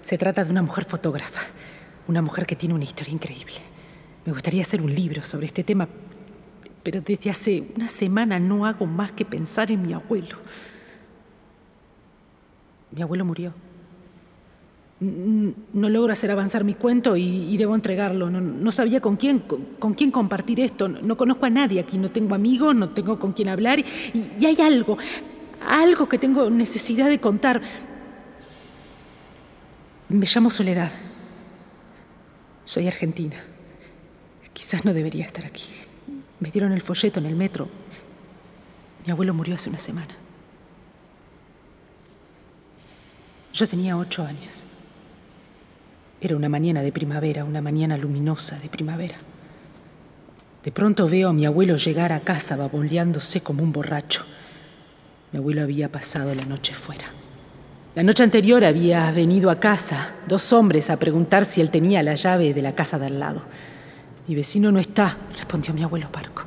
Se trata de una mujer fotógrafa, una mujer que tiene una historia increíble. Me gustaría hacer un libro sobre este tema, pero desde hace una semana no hago más que pensar en mi abuelo. Mi abuelo murió. No logro hacer avanzar mi cuento y, debo entregarlo. No, sabía con quién, compartir esto. No, conozco a nadie aquí, no tengo amigos, no tengo con quién hablar. y hay algo, algo que tengo necesidad de contar. Me llamo Soledad. Soy argentina. Quizás no debería estar aquí. Me dieron el folleto en el metro. Mi abuelo murió hace una semana. Yo tenía ocho años. Era una mañana de primavera, una mañana luminosa de primavera. De pronto veo a mi abuelo llegar a casa baboleándose como un borracho. Mi abuelo había pasado la noche fuera. La noche anterior había venido a casa dos hombres a preguntar si él tenía la llave de la casa de al lado. Mi vecino no está, respondió mi abuelo Parco.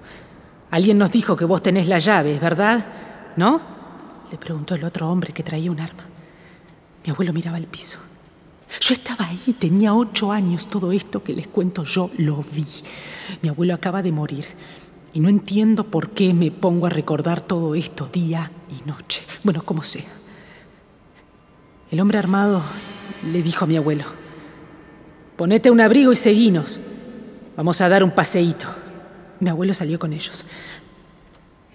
Alguien nos dijo que vos tenés la llave, ¿verdad? ¿No? Le preguntó el otro hombre que traía un arma. Mi abuelo miraba el piso. Yo estaba ahí, tenía ocho años, todo esto que les cuento yo lo vi. Mi abuelo acaba de morir y no entiendo por qué me pongo a recordar todo esto día y noche. Bueno, como sea. El hombre armado le dijo a mi abuelo, ponete un abrigo y seguinos. Vamos a dar un paseíto. Mi abuelo salió con ellos.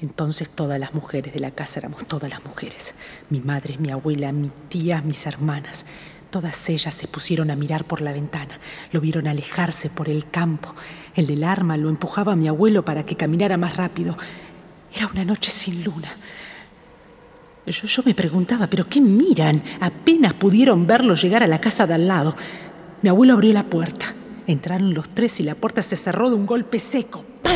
Entonces todas las mujeres de la casa éramos todas las mujeres. Mi madre, mi abuela, mi tía, mis hermanas. Todas ellas se pusieron a mirar por la ventana. Lo vieron alejarse por el campo. El del arma lo empujaba a mi abuelo para que caminara más rápido. Era una noche sin luna. Yo, yo me preguntaba, ¿pero qué miran? Apenas pudieron verlo llegar a la casa de al lado. Mi abuelo abrió la puerta. Entraron los tres y la puerta se cerró de un golpe seco. ¡Pam!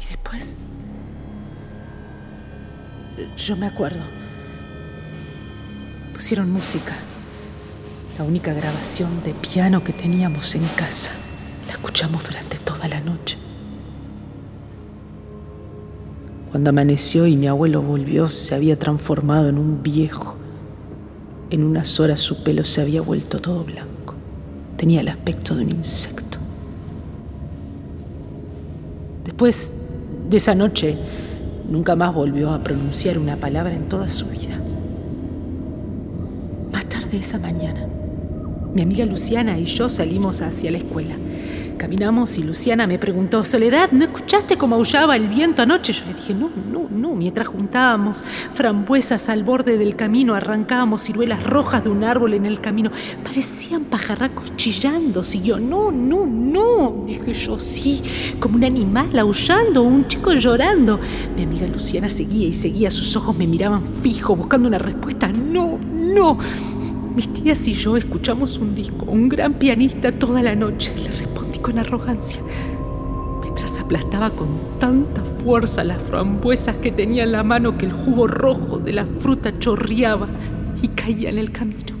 Y después... Yo me acuerdo. Pusieron música. La única grabación de piano que teníamos en casa. La escuchamos durante toda la noche. Cuando amaneció y mi abuelo volvió, se había transformado en un viejo. En unas horas su pelo se había vuelto todo blanco. Tenía el aspecto de un insecto. Después de esa noche, nunca más volvió a pronunciar una palabra en toda su vida. Tarde esa mañana, mi amiga Luciana y yo salimos hacia la escuela. Caminamos y Luciana me preguntó, Soledad, ¿no escuchaste cómo aullaba el viento anoche? Yo le dije, no, no, no. Mientras juntábamos frambuesas al borde del camino, arrancábamos ciruelas rojas de un árbol en el camino. Parecían pajarracos chillando. Siguió, no, no, no. Dije yo, sí, como un animal aullando un chico llorando. Mi amiga Luciana seguía y seguía. Sus ojos me miraban fijo, buscando una respuesta. No, no. Mis tías y yo escuchamos un disco, un gran pianista toda la noche. Le respondí con arrogancia, mientras aplastaba con tanta fuerza las frambuesas que tenía en la mano que el jugo rojo de la fruta chorreaba y caía en el camino.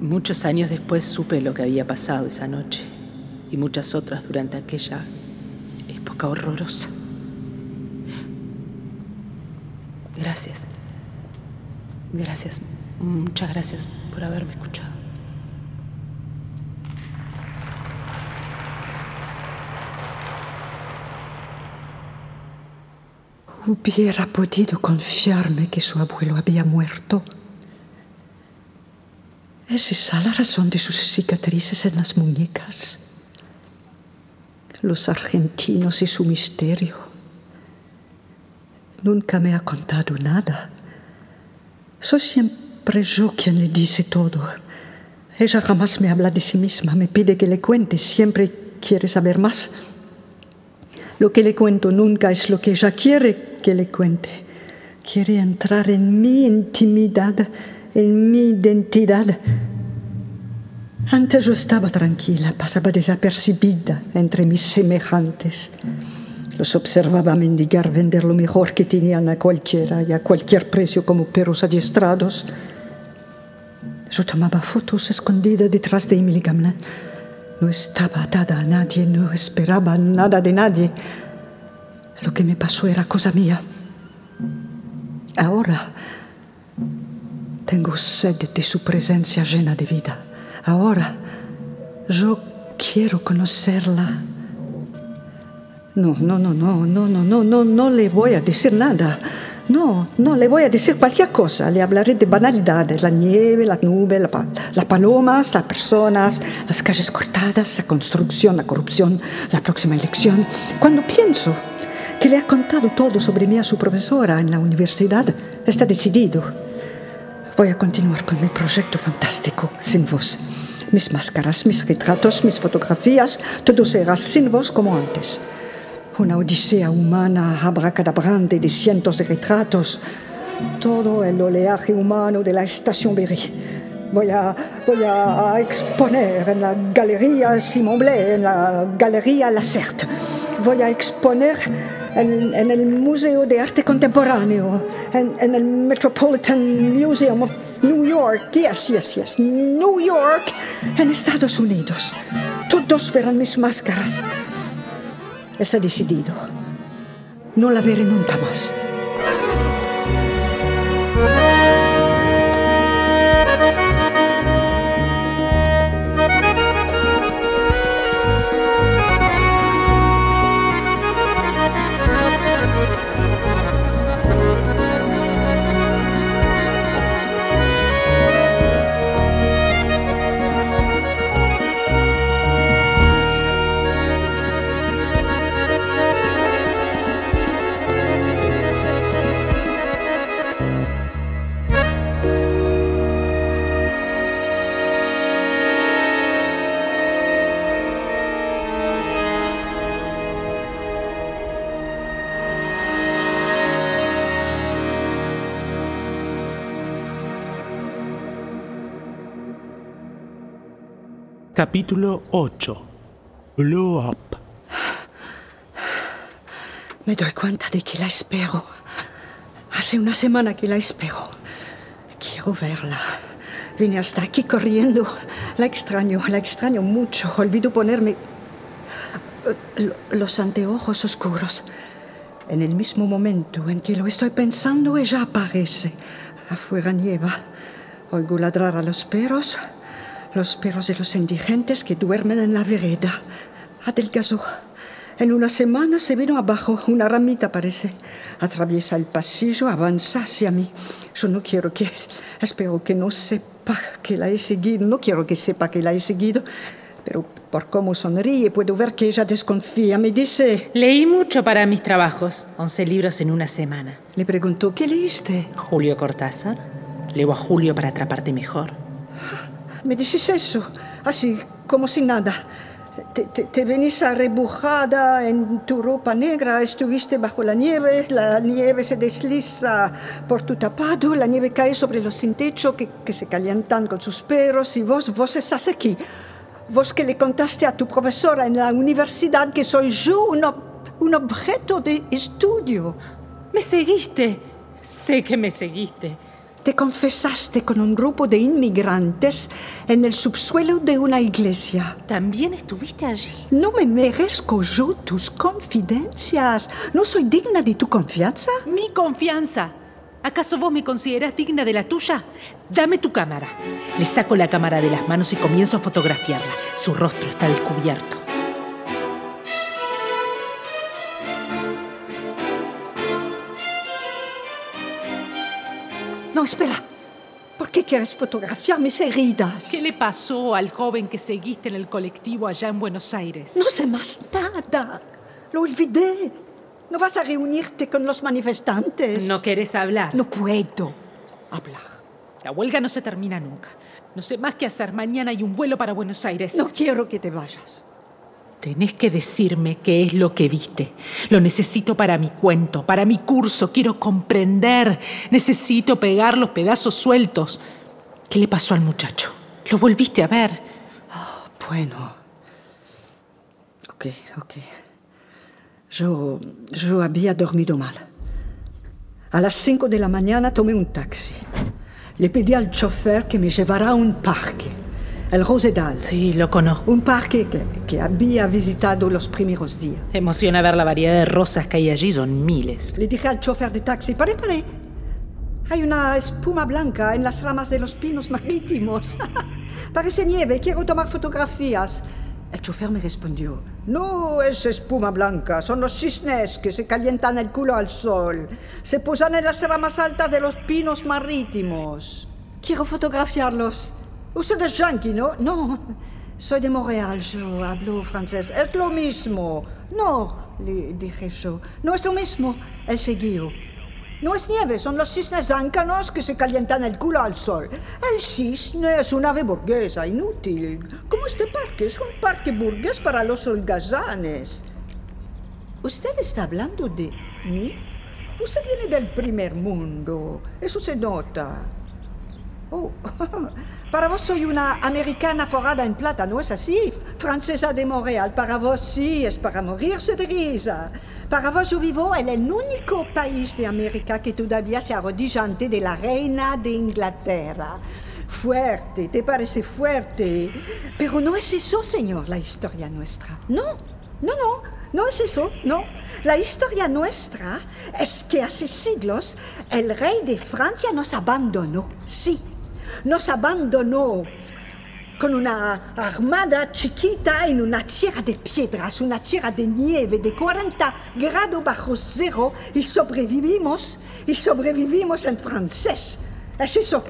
Muchos años después supe lo que había pasado esa noche y muchas otras durante aquella época horrorosa. Gracias. Gracias. Muchas gracias por haberme escuchado. Hubiera podido confiarme que su abuelo había muerto. ¿Es esa la razón de sus cicatrices en las muñecas? Los argentinos y su misterio. Nunca me ha contado nada. Soy siempre yo quien le dice todo. Ella jamás me habla de sí misma, me pide que le cuente, siempre quiere saber más. Lo que le cuento nunca es lo que ella quiere que le cuente. Quiere entrar en mi intimidad, en mi identidad. Antes yo estaba tranquila, pasaba desapercibida entre mis semejantes. Los observaba mendigar, vender lo mejor que tenían a cualquiera y a cualquier precio como perros adiestrados. Yo tomaba fotos escondidas detrás de Emily Gamelin. No estaba atada a nadie, no esperaba nada de nadie. Lo que me pasó era cosa mía. Ahora tengo sed de su presencia llena de vida. Ahora yo quiero conocerla. No, no, no, no, no, no, no, no, no le voy a decir nada. No, no, le voy a decir cualquier cosa. Le hablaré de banalidades, la nieve, la nube, la las palomas, las personas, las calles cortadas, la construcción, la corrupción, la próxima elección. Cuando pienso que le ha contado todo sobre mí a su profesora en la universidad, está decidido. Voy a continuar con mi proyecto fantástico, sin vos. Mis máscaras, mis retratos, mis fotografías, todo será sin vos como antes. Una odisea humana abracadabrante de cientos de retratos. Todo el oleaje humano de la estación Berry. Voy a, voy a exponer en la Galería Simon Blay, en la Galería Lacerte. Voy a exponer en, en, el Museo de Arte Contemporáneo, en, en, el Metropolitan Museum of New York, yes, yes, yes, New York, en Estados Unidos. Todos verán mis máscaras. Está decidido. No la veré nunca más. Capítulo 8. Blow Up. Me doy cuenta de que la espero. Hace una semana que la espero. Quiero verla. Vine hasta aquí corriendo. La extraño, la extraño mucho. Olvido ponerme eh, los anteojos oscuros. En el mismo momento en que lo estoy pensando, ella aparece. Afuera nieva. Oigo ladrar a los perros, los perros de los indigentes que duermen en la vereda. Adelgazó. En una semana se vino abajo, una ramita parece. Atraviesa el pasillo, avanza hacia mí. Yo no quiero que, espero que no sepa que la he seguido, no quiero que sepa que la he seguido, pero por cómo sonríe puedo ver que ella desconfía. Me dice... Leí mucho para mis trabajos, 11 libros en una semana. Le preguntó, ¿qué leíste? Julio Cortázar. Leo a Julio para atraparte mejor. Me dices eso, así, como si nada. Te, te, venís arrebujada en tu ropa negra, estuviste bajo la nieve, la nieve se desliza por tu tapado, la nieve cae sobre los sin techo que, que se calientan con sus perros y vos, vos estás aquí. Vos que le contaste a tu profesora en la universidad que soy yo un, un objeto de estudio. Me seguiste, sé que me seguiste. Te confesaste con un grupo de inmigrantes en el subsuelo de una iglesia. ¿También estuviste allí? No me merezco yo tus confidencias. ¿No soy digna de tu confianza? Mi confianza. ¿Acaso vos me considerás digna de la tuya? Dame tu cámara. Le saco la cámara de las manos y comienzo a fotografiarla. Su rostro está descubierto. No, espera. ¿Por qué quieres fotografiar mis heridas? ¿Qué le pasó al joven que seguiste en el colectivo allá en Buenos Aires? No sé más nada. Lo olvidé. ¿No vas a reunirte con los manifestantes? ¿No quieres hablar? No puedo hablar. La huelga no se termina nunca. No sé más qué hacer. Mañana hay un vuelo para Buenos Aires. No quiero que te vayas. Tenés que decirme qué es lo que viste. Lo necesito para mi cuento, para mi curso. Quiero comprender. Necesito pegar los pedazos sueltos. ¿Qué le pasó al muchacho? ¿Lo volviste a ver? Oh, bueno. Ok, ok. Yo, yo había dormido mal. A las cinco de la mañana tomé un taxi. Le pedí al chofer que me llevara a un parque el Rosedal. Sí, lo conozco. Un parque que, que, había visitado los primeros días. Emociona ver la variedad de rosas que hay allí, son miles. Le dije al chofer de taxi, pare, pare. Hay una espuma blanca en las ramas de los pinos marítimos. [LAUGHS] Parece nieve, quiero tomar fotografías. El chofer me respondió, no es espuma blanca, son los cisnes que se calientan el culo al sol. Se posan en las ramas altas de los pinos marítimos. Quiero fotografiarlos. Usted es yankee, ¿no? No, soy de Montreal, yo hablo francés. Es lo mismo. No, le dije yo. No es lo mismo. Él siguió. No es nieve, son los cisnes záncanos que se calientan el culo al sol. El cisne es un ave burguesa, inútil. Como este parque, es un parque burgués para los holgazanes. ¿Usted está hablando de mí? Usted viene del primer mundo. Eso se nota. Oh, [LAUGHS] para vos soy una americana forrada en plata, ¿no es así? Francesa de Montreal. Para vos sí, es para morirse de risa. Para vos yo vivo el único país de América que todavía se arrodilla ante de la reina de Inglaterra. Fuerte, te parece fuerte. Pero no es eso, señor, la historia nuestra. No, no, no, no es eso, no. La historia nuestra es que hace siglos el rey de Francia nos abandonó, sí nos abandonó con una armada chiquita en una tierra de piedras, una tierra de nieve de 40 grados bajo cero y sobrevivimos, y sobrevivimos en francés. Es eso,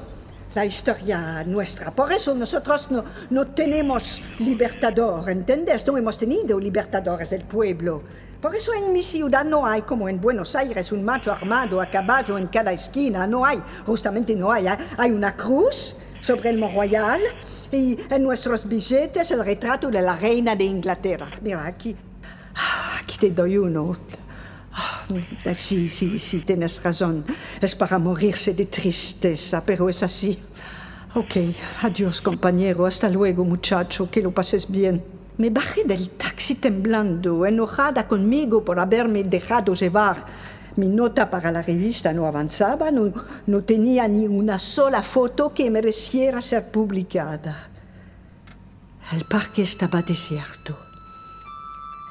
la historia nuestra. Por eso nosotros no, tenemos libertador, ¿entiendes? No hemos tenido libertadores del pueblo. Por eso en mi ciudad no hay, como en Buenos Aires, un macho armado a caballo en cada esquina. No hay, justamente no hay. Hay una cruz sobre el Mont Royal y en nuestros billetes el retrato de la reina de Inglaterra. Mira, aquí, aquí te doy uno. Sí, sí, sí, tienes razón. Es para morirse de tristeza, pero es así. Ok, adiós compañero, hasta luego muchacho, que lo pases bien. Me bajé del taxi temblando, enojada conmigo por haberme dejado llevar. Mi nota para la revista no avanzaba, no, no tenía ni una sola foto que mereciera ser publicada. El parque estaba desierto.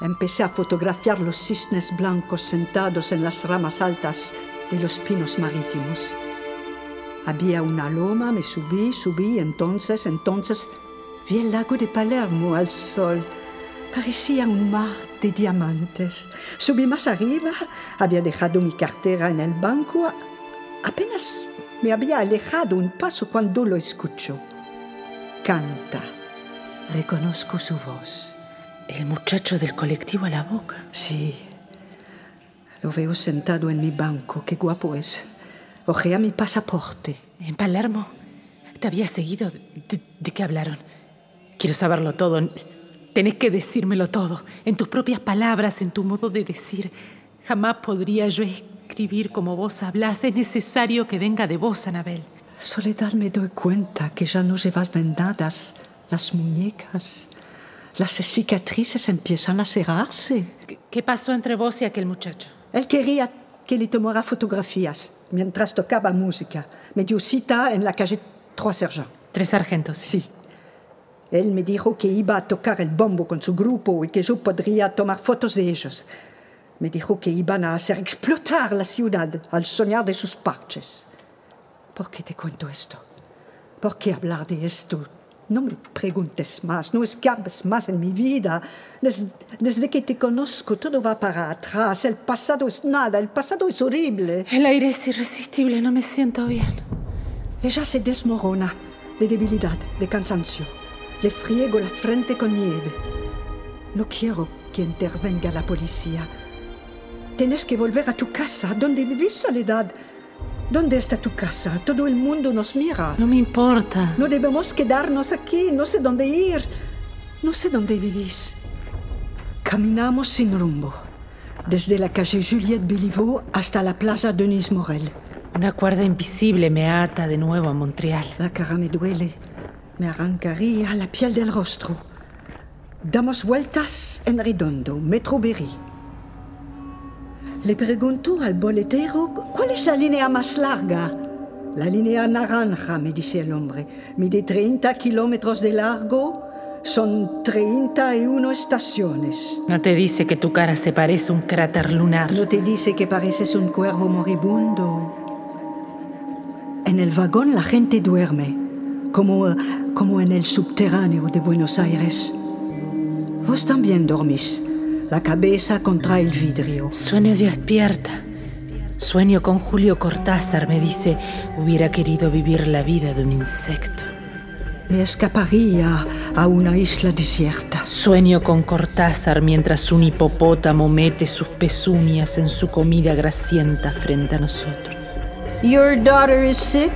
Empecé a fotografiar los cisnes blancos sentados en las ramas altas de los pinos marítimos. Había una loma, me subí, subí, entonces, entonces vi el lago de Palermo al sol. Parecía un mar de diamantes. Subí más arriba, había dejado mi cartera en el banco. Apenas me había alejado un paso cuando lo escucho. Canta. Reconozco su voz. El muchacho del colectivo a la boca. Sí. Lo veo sentado en mi banco. Qué guapo es. Ojea mi pasaporte. ¿En Palermo? ¿Te había seguido? ¿De, de qué hablaron? Quiero saberlo todo. Tenés que decírmelo todo. En tus propias palabras, en tu modo de decir. Jamás podría yo escribir como vos hablas. Es necesario que venga de vos, Anabel. Soledad, me doy cuenta que ya no llevas vendadas las muñecas. Las cicatrices empiezan a cerrarse. ¿Qué, qué pasó entre vos y aquel muchacho? Él quería que le tomara fotografías mientras tocaba música. Me dio cita en la calle Trois Sergents. Tres sargentos. Sí. Él me dijo que iba a tocar el bombo con su grupo y que yo podría tomar fotos de ellos. Me dijo que iban a hacer explotar la ciudad al soñar de sus parches. ¿Por qué te cuento esto? ¿Por qué hablar de esto? No me preguntes más, no escarbes más en mi vida. Desde, desde, que te conozco todo va para atrás. El pasado es nada, el pasado es horrible. El aire es irresistible, no me siento bien. Ella se desmorona de debilidad, de cansancio. Le friego la frente con nieve. No quiero que intervenga la policía. Tienes que volver a tu casa, donde vivís soledad. ¿Dónde está tu casa? Todo el mundo nos mira. No me importa. No debemos quedarnos aquí. No sé dónde ir. No sé dónde vivís. Caminamos sin rumbo. Desde la calle Juliette Béliveau hasta la plaza Denis Morel. Una cuerda invisible me ata de nuevo a Montreal. La cara me duele. Me arrancaría la piel del rostro. Damos vueltas en redondo, Metro Berry. Le pregunto al boletero cuál es la línea más larga. La línea naranja, me dice el hombre. Mide 30 kilómetros de largo. Son 31 estaciones. ¿No te dice que tu cara se parece a un cráter lunar? ¿No te dice que pareces un cuervo moribundo? En el vagón la gente duerme, como, como en el subterráneo de Buenos Aires. Vos también dormís la cabeza contra el vidrio. Sueño despierta. Sueño con Julio Cortázar, me dice, hubiera querido vivir la vida de un insecto. Me escaparía a una isla desierta. Sueño con Cortázar mientras un hipopótamo mete sus pezuñas en su comida grasienta frente a nosotros. Your daughter is sick?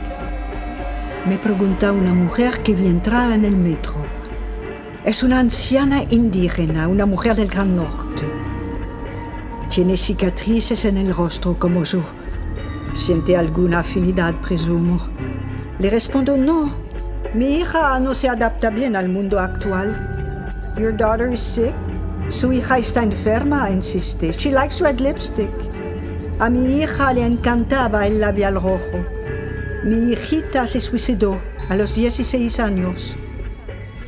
Me pregunta una mujer que vi entrar en el metro. Es una anciana indígena, una mujer del Gran Norte. Tiene cicatrices en el rostro como yo. Siente alguna afinidad, presumo. Le respondo no. Mi hija no se adapta bien al mundo actual. Your daughter is sick? Su hija está enferma, insiste. She likes red lipstick. A mi hija le encantaba el labial rojo. Mi hijita se suicidó a los 16 años.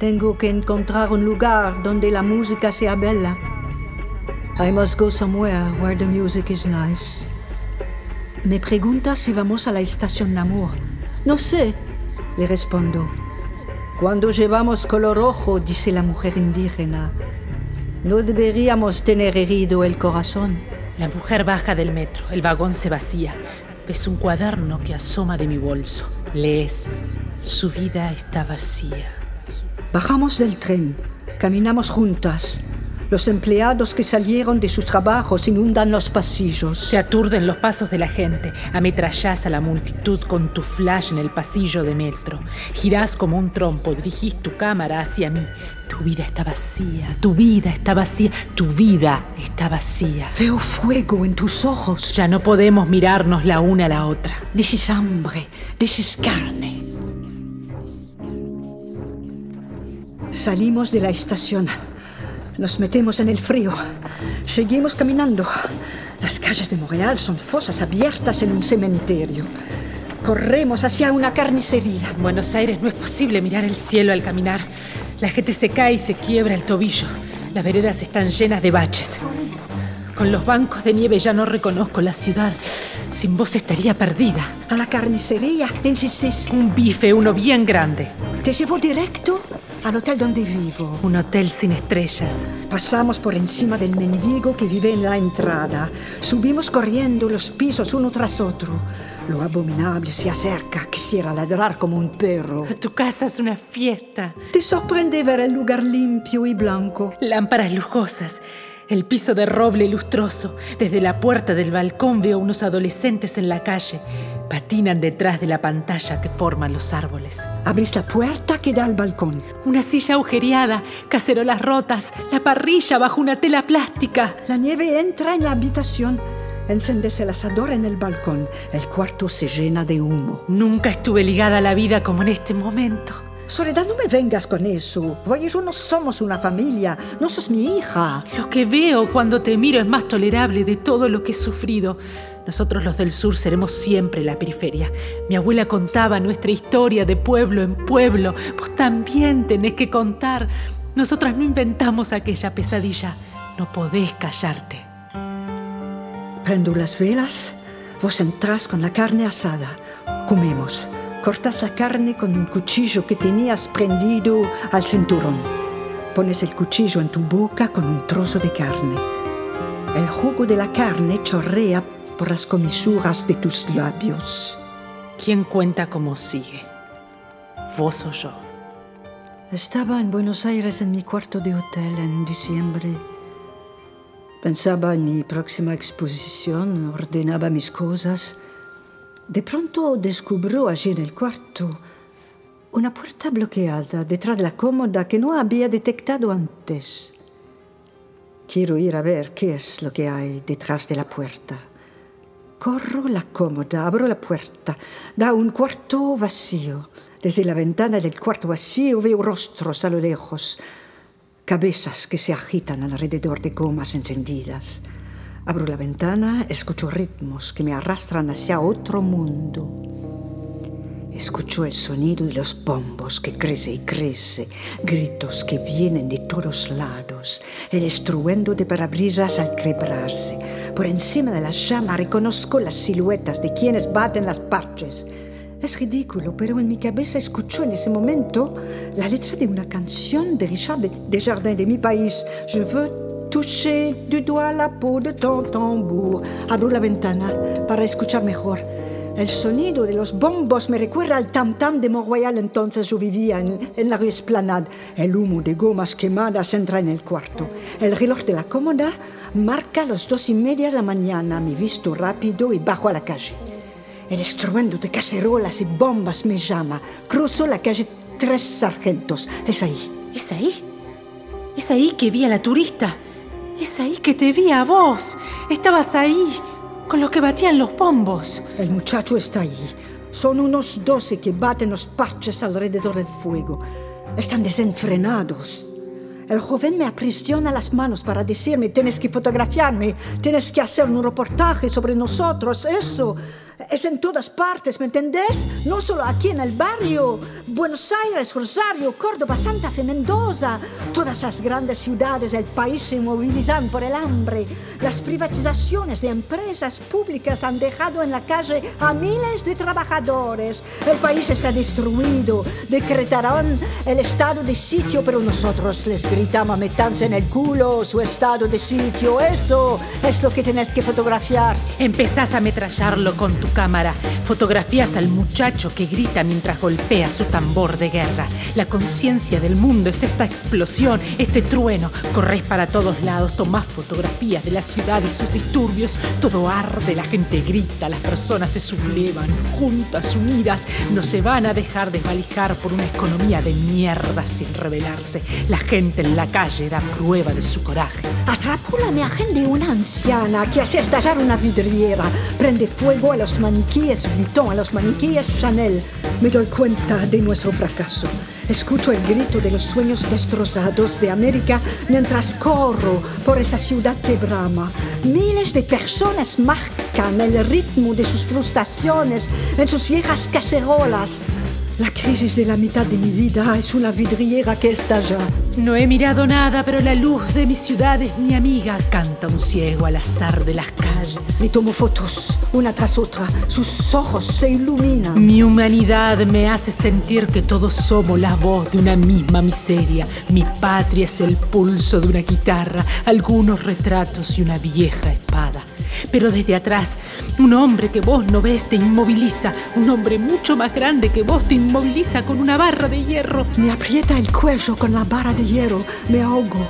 Tengo que encontrar un lugar donde la música sea bella. I must go somewhere where the music is nice. Me pregunta si vamos a la estación Namur. No sé, le respondo. Cuando llevamos color rojo, dice la mujer indígena, no deberíamos tener herido el corazón. La mujer baja del metro, el vagón se vacía. Ves un cuaderno que asoma de mi bolso. Lees, su vida está vacía. Bajamos del tren, caminamos juntas. Los empleados que salieron de sus trabajos inundan los pasillos. Te aturden los pasos de la gente. Ametrallás a la multitud con tu flash en el pasillo de metro. Girás como un trompo, dirigís tu cámara hacia mí. Tu vida está vacía, tu vida está vacía, tu vida está vacía. Veo fuego en tus ojos. Ya no podemos mirarnos la una a la otra. Dices hambre, dices carne. Salimos de la estación. Nos metemos en el frío. Seguimos caminando. Las calles de Montreal son fosas abiertas en un cementerio. Corremos hacia una carnicería. En Buenos Aires no es posible mirar el cielo al caminar. La gente se cae y se quiebra el tobillo. Las veredas están llenas de baches. Con los bancos de nieve ya no reconozco la ciudad. Sin vos estaría perdida. A la carnicería, insistís. Un bife, uno bien grande. Te llevo directo al hotel donde vivo. Un hotel sin estrellas. Pasamos por encima del mendigo que vive en la entrada. Subimos corriendo los pisos uno tras otro. Lo abominable se acerca. Quisiera ladrar como un perro. Tu casa es una fiesta. Te sorprende ver el lugar limpio y blanco. Lámparas lujosas. El piso de roble lustroso. Desde la puerta del balcón veo unos adolescentes en la calle. Patinan detrás de la pantalla que forman los árboles. Abrís la puerta que da al balcón. Una silla agujereada, cacerolas rotas, la parrilla bajo una tela plástica. La nieve entra en la habitación. Encendes el asador en el balcón. El cuarto se llena de humo. Nunca estuve ligada a la vida como en este momento. Soledad, no me vengas con eso. Vos y yo no somos una familia. No sos mi hija. Lo que veo cuando te miro es más tolerable de todo lo que he sufrido. Nosotros los del sur seremos siempre la periferia. Mi abuela contaba nuestra historia de pueblo en pueblo. Vos también tenés que contar. Nosotras no inventamos aquella pesadilla. No podés callarte. Prendo las velas. Vos entrás con la carne asada. Comemos. Cortas la carne con un cuchillo que tenías prendido al cinturón. Pones el cuchillo en tu boca con un trozo de carne. El jugo de la carne chorrea por las comisuras de tus labios. ¿Quién cuenta cómo sigue? ¿Vos o yo? Estaba en Buenos Aires en mi cuarto de hotel en diciembre. Pensaba en mi próxima exposición, ordenaba mis cosas. De pronto descubrió allí en el cuarto una puerta bloqueada detrás de la cómoda que no había detectado antes. Quiero ir a ver qué es lo que hay detrás de la puerta. Corro la cómoda, abro la puerta. Da un cuarto vacío. Desde la ventana del cuarto vacío veo rostros a lo lejos, cabezas que se agitan alrededor de gomas encendidas. Abro la ventana, escucho ritmos que me arrastran hacia otro mundo. Escucho el sonido de los bombos que crece y crece, gritos que vienen de todos lados, el estruendo de parabrisas al quebrarse. Por encima de las llamas reconozco las siluetas de quienes baten las parches. Es ridículo, pero en mi cabeza escucho en ese momento la letra de una canción de Richard Desjardins de mi país. Toucher du doigt la peau de ton tambour. Abro la ventana para escuchar mejor. El sonido de los bombos me recuerda al tam-tam de Mont-Royal. Entonces yo vivía en, en, la rue Esplanade. El humo de gomas quemadas entra en el cuarto. El reloj de la cómoda marca las dos y media de la mañana. Me visto rápido y bajo a la calle. El estruendo de cacerolas y bombas me llama. Cruzo la calle Tres Sargentos. Es ahí. ¿Es ahí? Es ahí que vi a la turista. Es ahí que te vi a vos. Estabas ahí, con los que batían los bombos. El muchacho está ahí. Son unos doce que baten los parches alrededor del fuego. Están desenfrenados. El joven me aprisiona las manos para decirme, tienes que fotografiarme, tienes que hacer un reportaje sobre nosotros, eso. Es en todas partes, ¿me entendés? No solo aquí en el barrio. Buenos Aires, Rosario, Córdoba, Santa Fe, Mendoza. Todas las grandes ciudades del país se movilizan por el hambre. Las privatizaciones de empresas públicas han dejado en la calle a miles de trabajadores. El país está destruido. Decretarán el estado de sitio, pero nosotros les gritamos, metanse en el culo su estado de sitio. Eso es lo que tenés que fotografiar. Empezás a ametrallarlo con tu cámara. Fotografías al muchacho que grita mientras golpea su tambor de guerra. La conciencia del mundo es esta explosión, este trueno. Corres para todos lados, tomás fotografías de la ciudad y sus disturbios. Todo arde, la gente grita, las personas se sublevan, juntas, unidas. No se van a dejar desvalijar por una economía de mierda sin rebelarse. La gente en la calle da prueba de su coraje. Atrapó la imagen de una anciana que hace estallar una vidriera. Prende fuego a los maniquíes Vuitton, a los maniquíes Chanel. Me doy cuenta de nuestro fracaso. Escucho el grito de los sueños destrozados de América mientras corro por esa ciudad que brama. Miles de personas marcan el ritmo de sus frustraciones en sus viejas cacerolas. La crisis de la mitad de mi vida es una vidriera que estalla. No he mirado nada, pero la luz de mi ciudad es mi amiga. Canta un ciego al azar de las calles. Me tomo fotos, una tras otra. Sus ojos se iluminan. Mi humanidad me hace sentir que todos somos la voz de una misma miseria. Mi patria es el pulso de una guitarra, algunos retratos y una vieja espada. Pero desde atrás, un hombre que vos no ves te inmoviliza, un hombre mucho más grande que vos te inmoviliza con una barra de hierro. Me aprieta el cuello con la barra de hierro, me ahogo.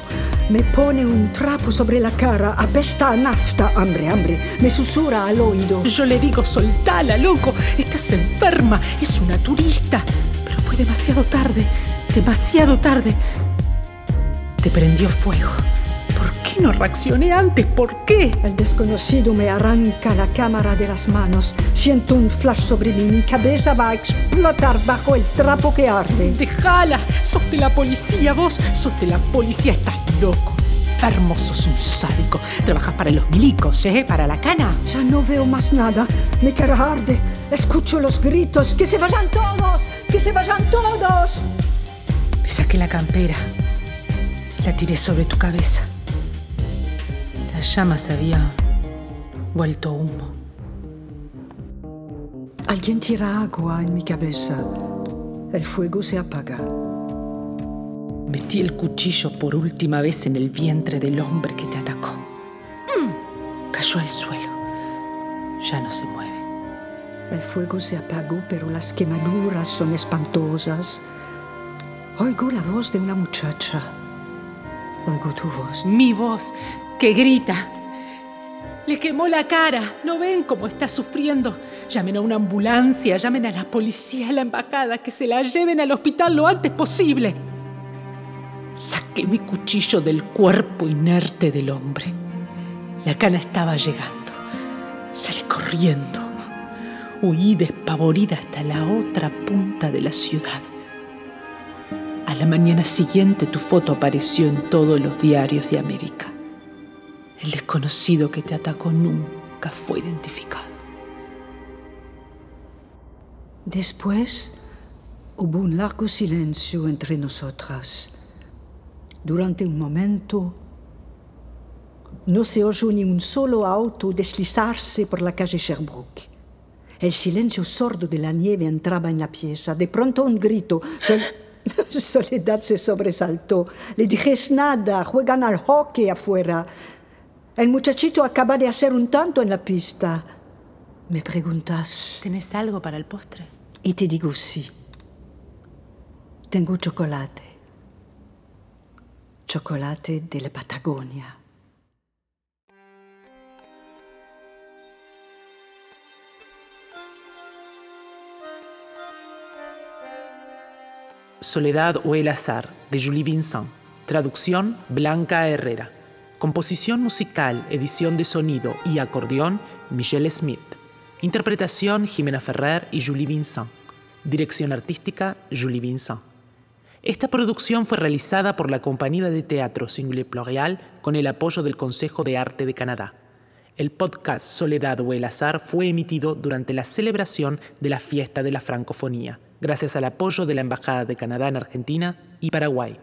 Me pone un trapo sobre la cara, apesta a nafta, hambre, hambre. Me susurra al oído. Yo le digo, soltala, loco, estás enferma, es una turista. Pero fue demasiado tarde, demasiado tarde. Te prendió fuego no reaccioné antes? ¿Por qué? El desconocido me arranca la cámara de las manos. Siento un flash sobre mí. Mi cabeza va a explotar bajo el trapo que arde. ¡Déjala! ¡Sos de la policía, vos! ¡Sos de la policía! ¡Estás loco! Hermoso, sos un sádico. Trabajas para los milicos, ¿eh? Para la cana. Ya no veo más nada. Mi cara arde. Escucho los gritos. ¡Que se vayan todos! ¡Que se vayan todos! Me saqué la campera. La tiré sobre tu cabeza. Las llamas habían vuelto humo. Alguien tira agua en mi cabeza. El fuego se apaga. Metí el cuchillo por última vez en el vientre del hombre que te atacó. Mm. Cayó al suelo. Ya no se mueve. El fuego se apagó, pero las quemaduras son espantosas. Oigo la voz de una muchacha. Oigo tu voz. Mi voz que grita. Le quemó la cara. ¿No ven cómo está sufriendo? Llamen a una ambulancia, llamen a la policía, a la embajada, que se la lleven al hospital lo antes posible. Saqué mi cuchillo del cuerpo inerte del hombre. La cana estaba llegando. Salí corriendo. Huí despavorida hasta la otra punta de la ciudad. A la mañana siguiente tu foto apareció en todos los diarios de América. El desconocido que te atacó nunca fue identificado. Después hubo un largo silencio entre nosotras. Durante un momento no se oyó ni un solo auto deslizarse por la calle Sherbrooke. El silencio sordo de la nieve entraba en la pieza. De pronto un grito. [LAUGHS] Soledad se sobresaltó. Le dije, nada, juegan al hockey afuera. El muchachito acaba de hacer un tanto en la pista. Me preguntas. ¿Tenés algo para el postre? Y te digo sí. Tengo chocolate. Chocolate de la Patagonia. Soledad o el azar, de Julie Vincent. Traducción, Blanca Herrera. Composición musical, edición de sonido y acordeón, Michelle Smith. Interpretación, Jimena Ferrer y Julie Vincent. Dirección artística, Julie Vincent. Esta producción fue realizada por la compañía de teatro Single Plurial con el apoyo del Consejo de Arte de Canadá. El podcast Soledad o el Azar fue emitido durante la celebración de la Fiesta de la Francofonía, gracias al apoyo de la Embajada de Canadá en Argentina y Paraguay.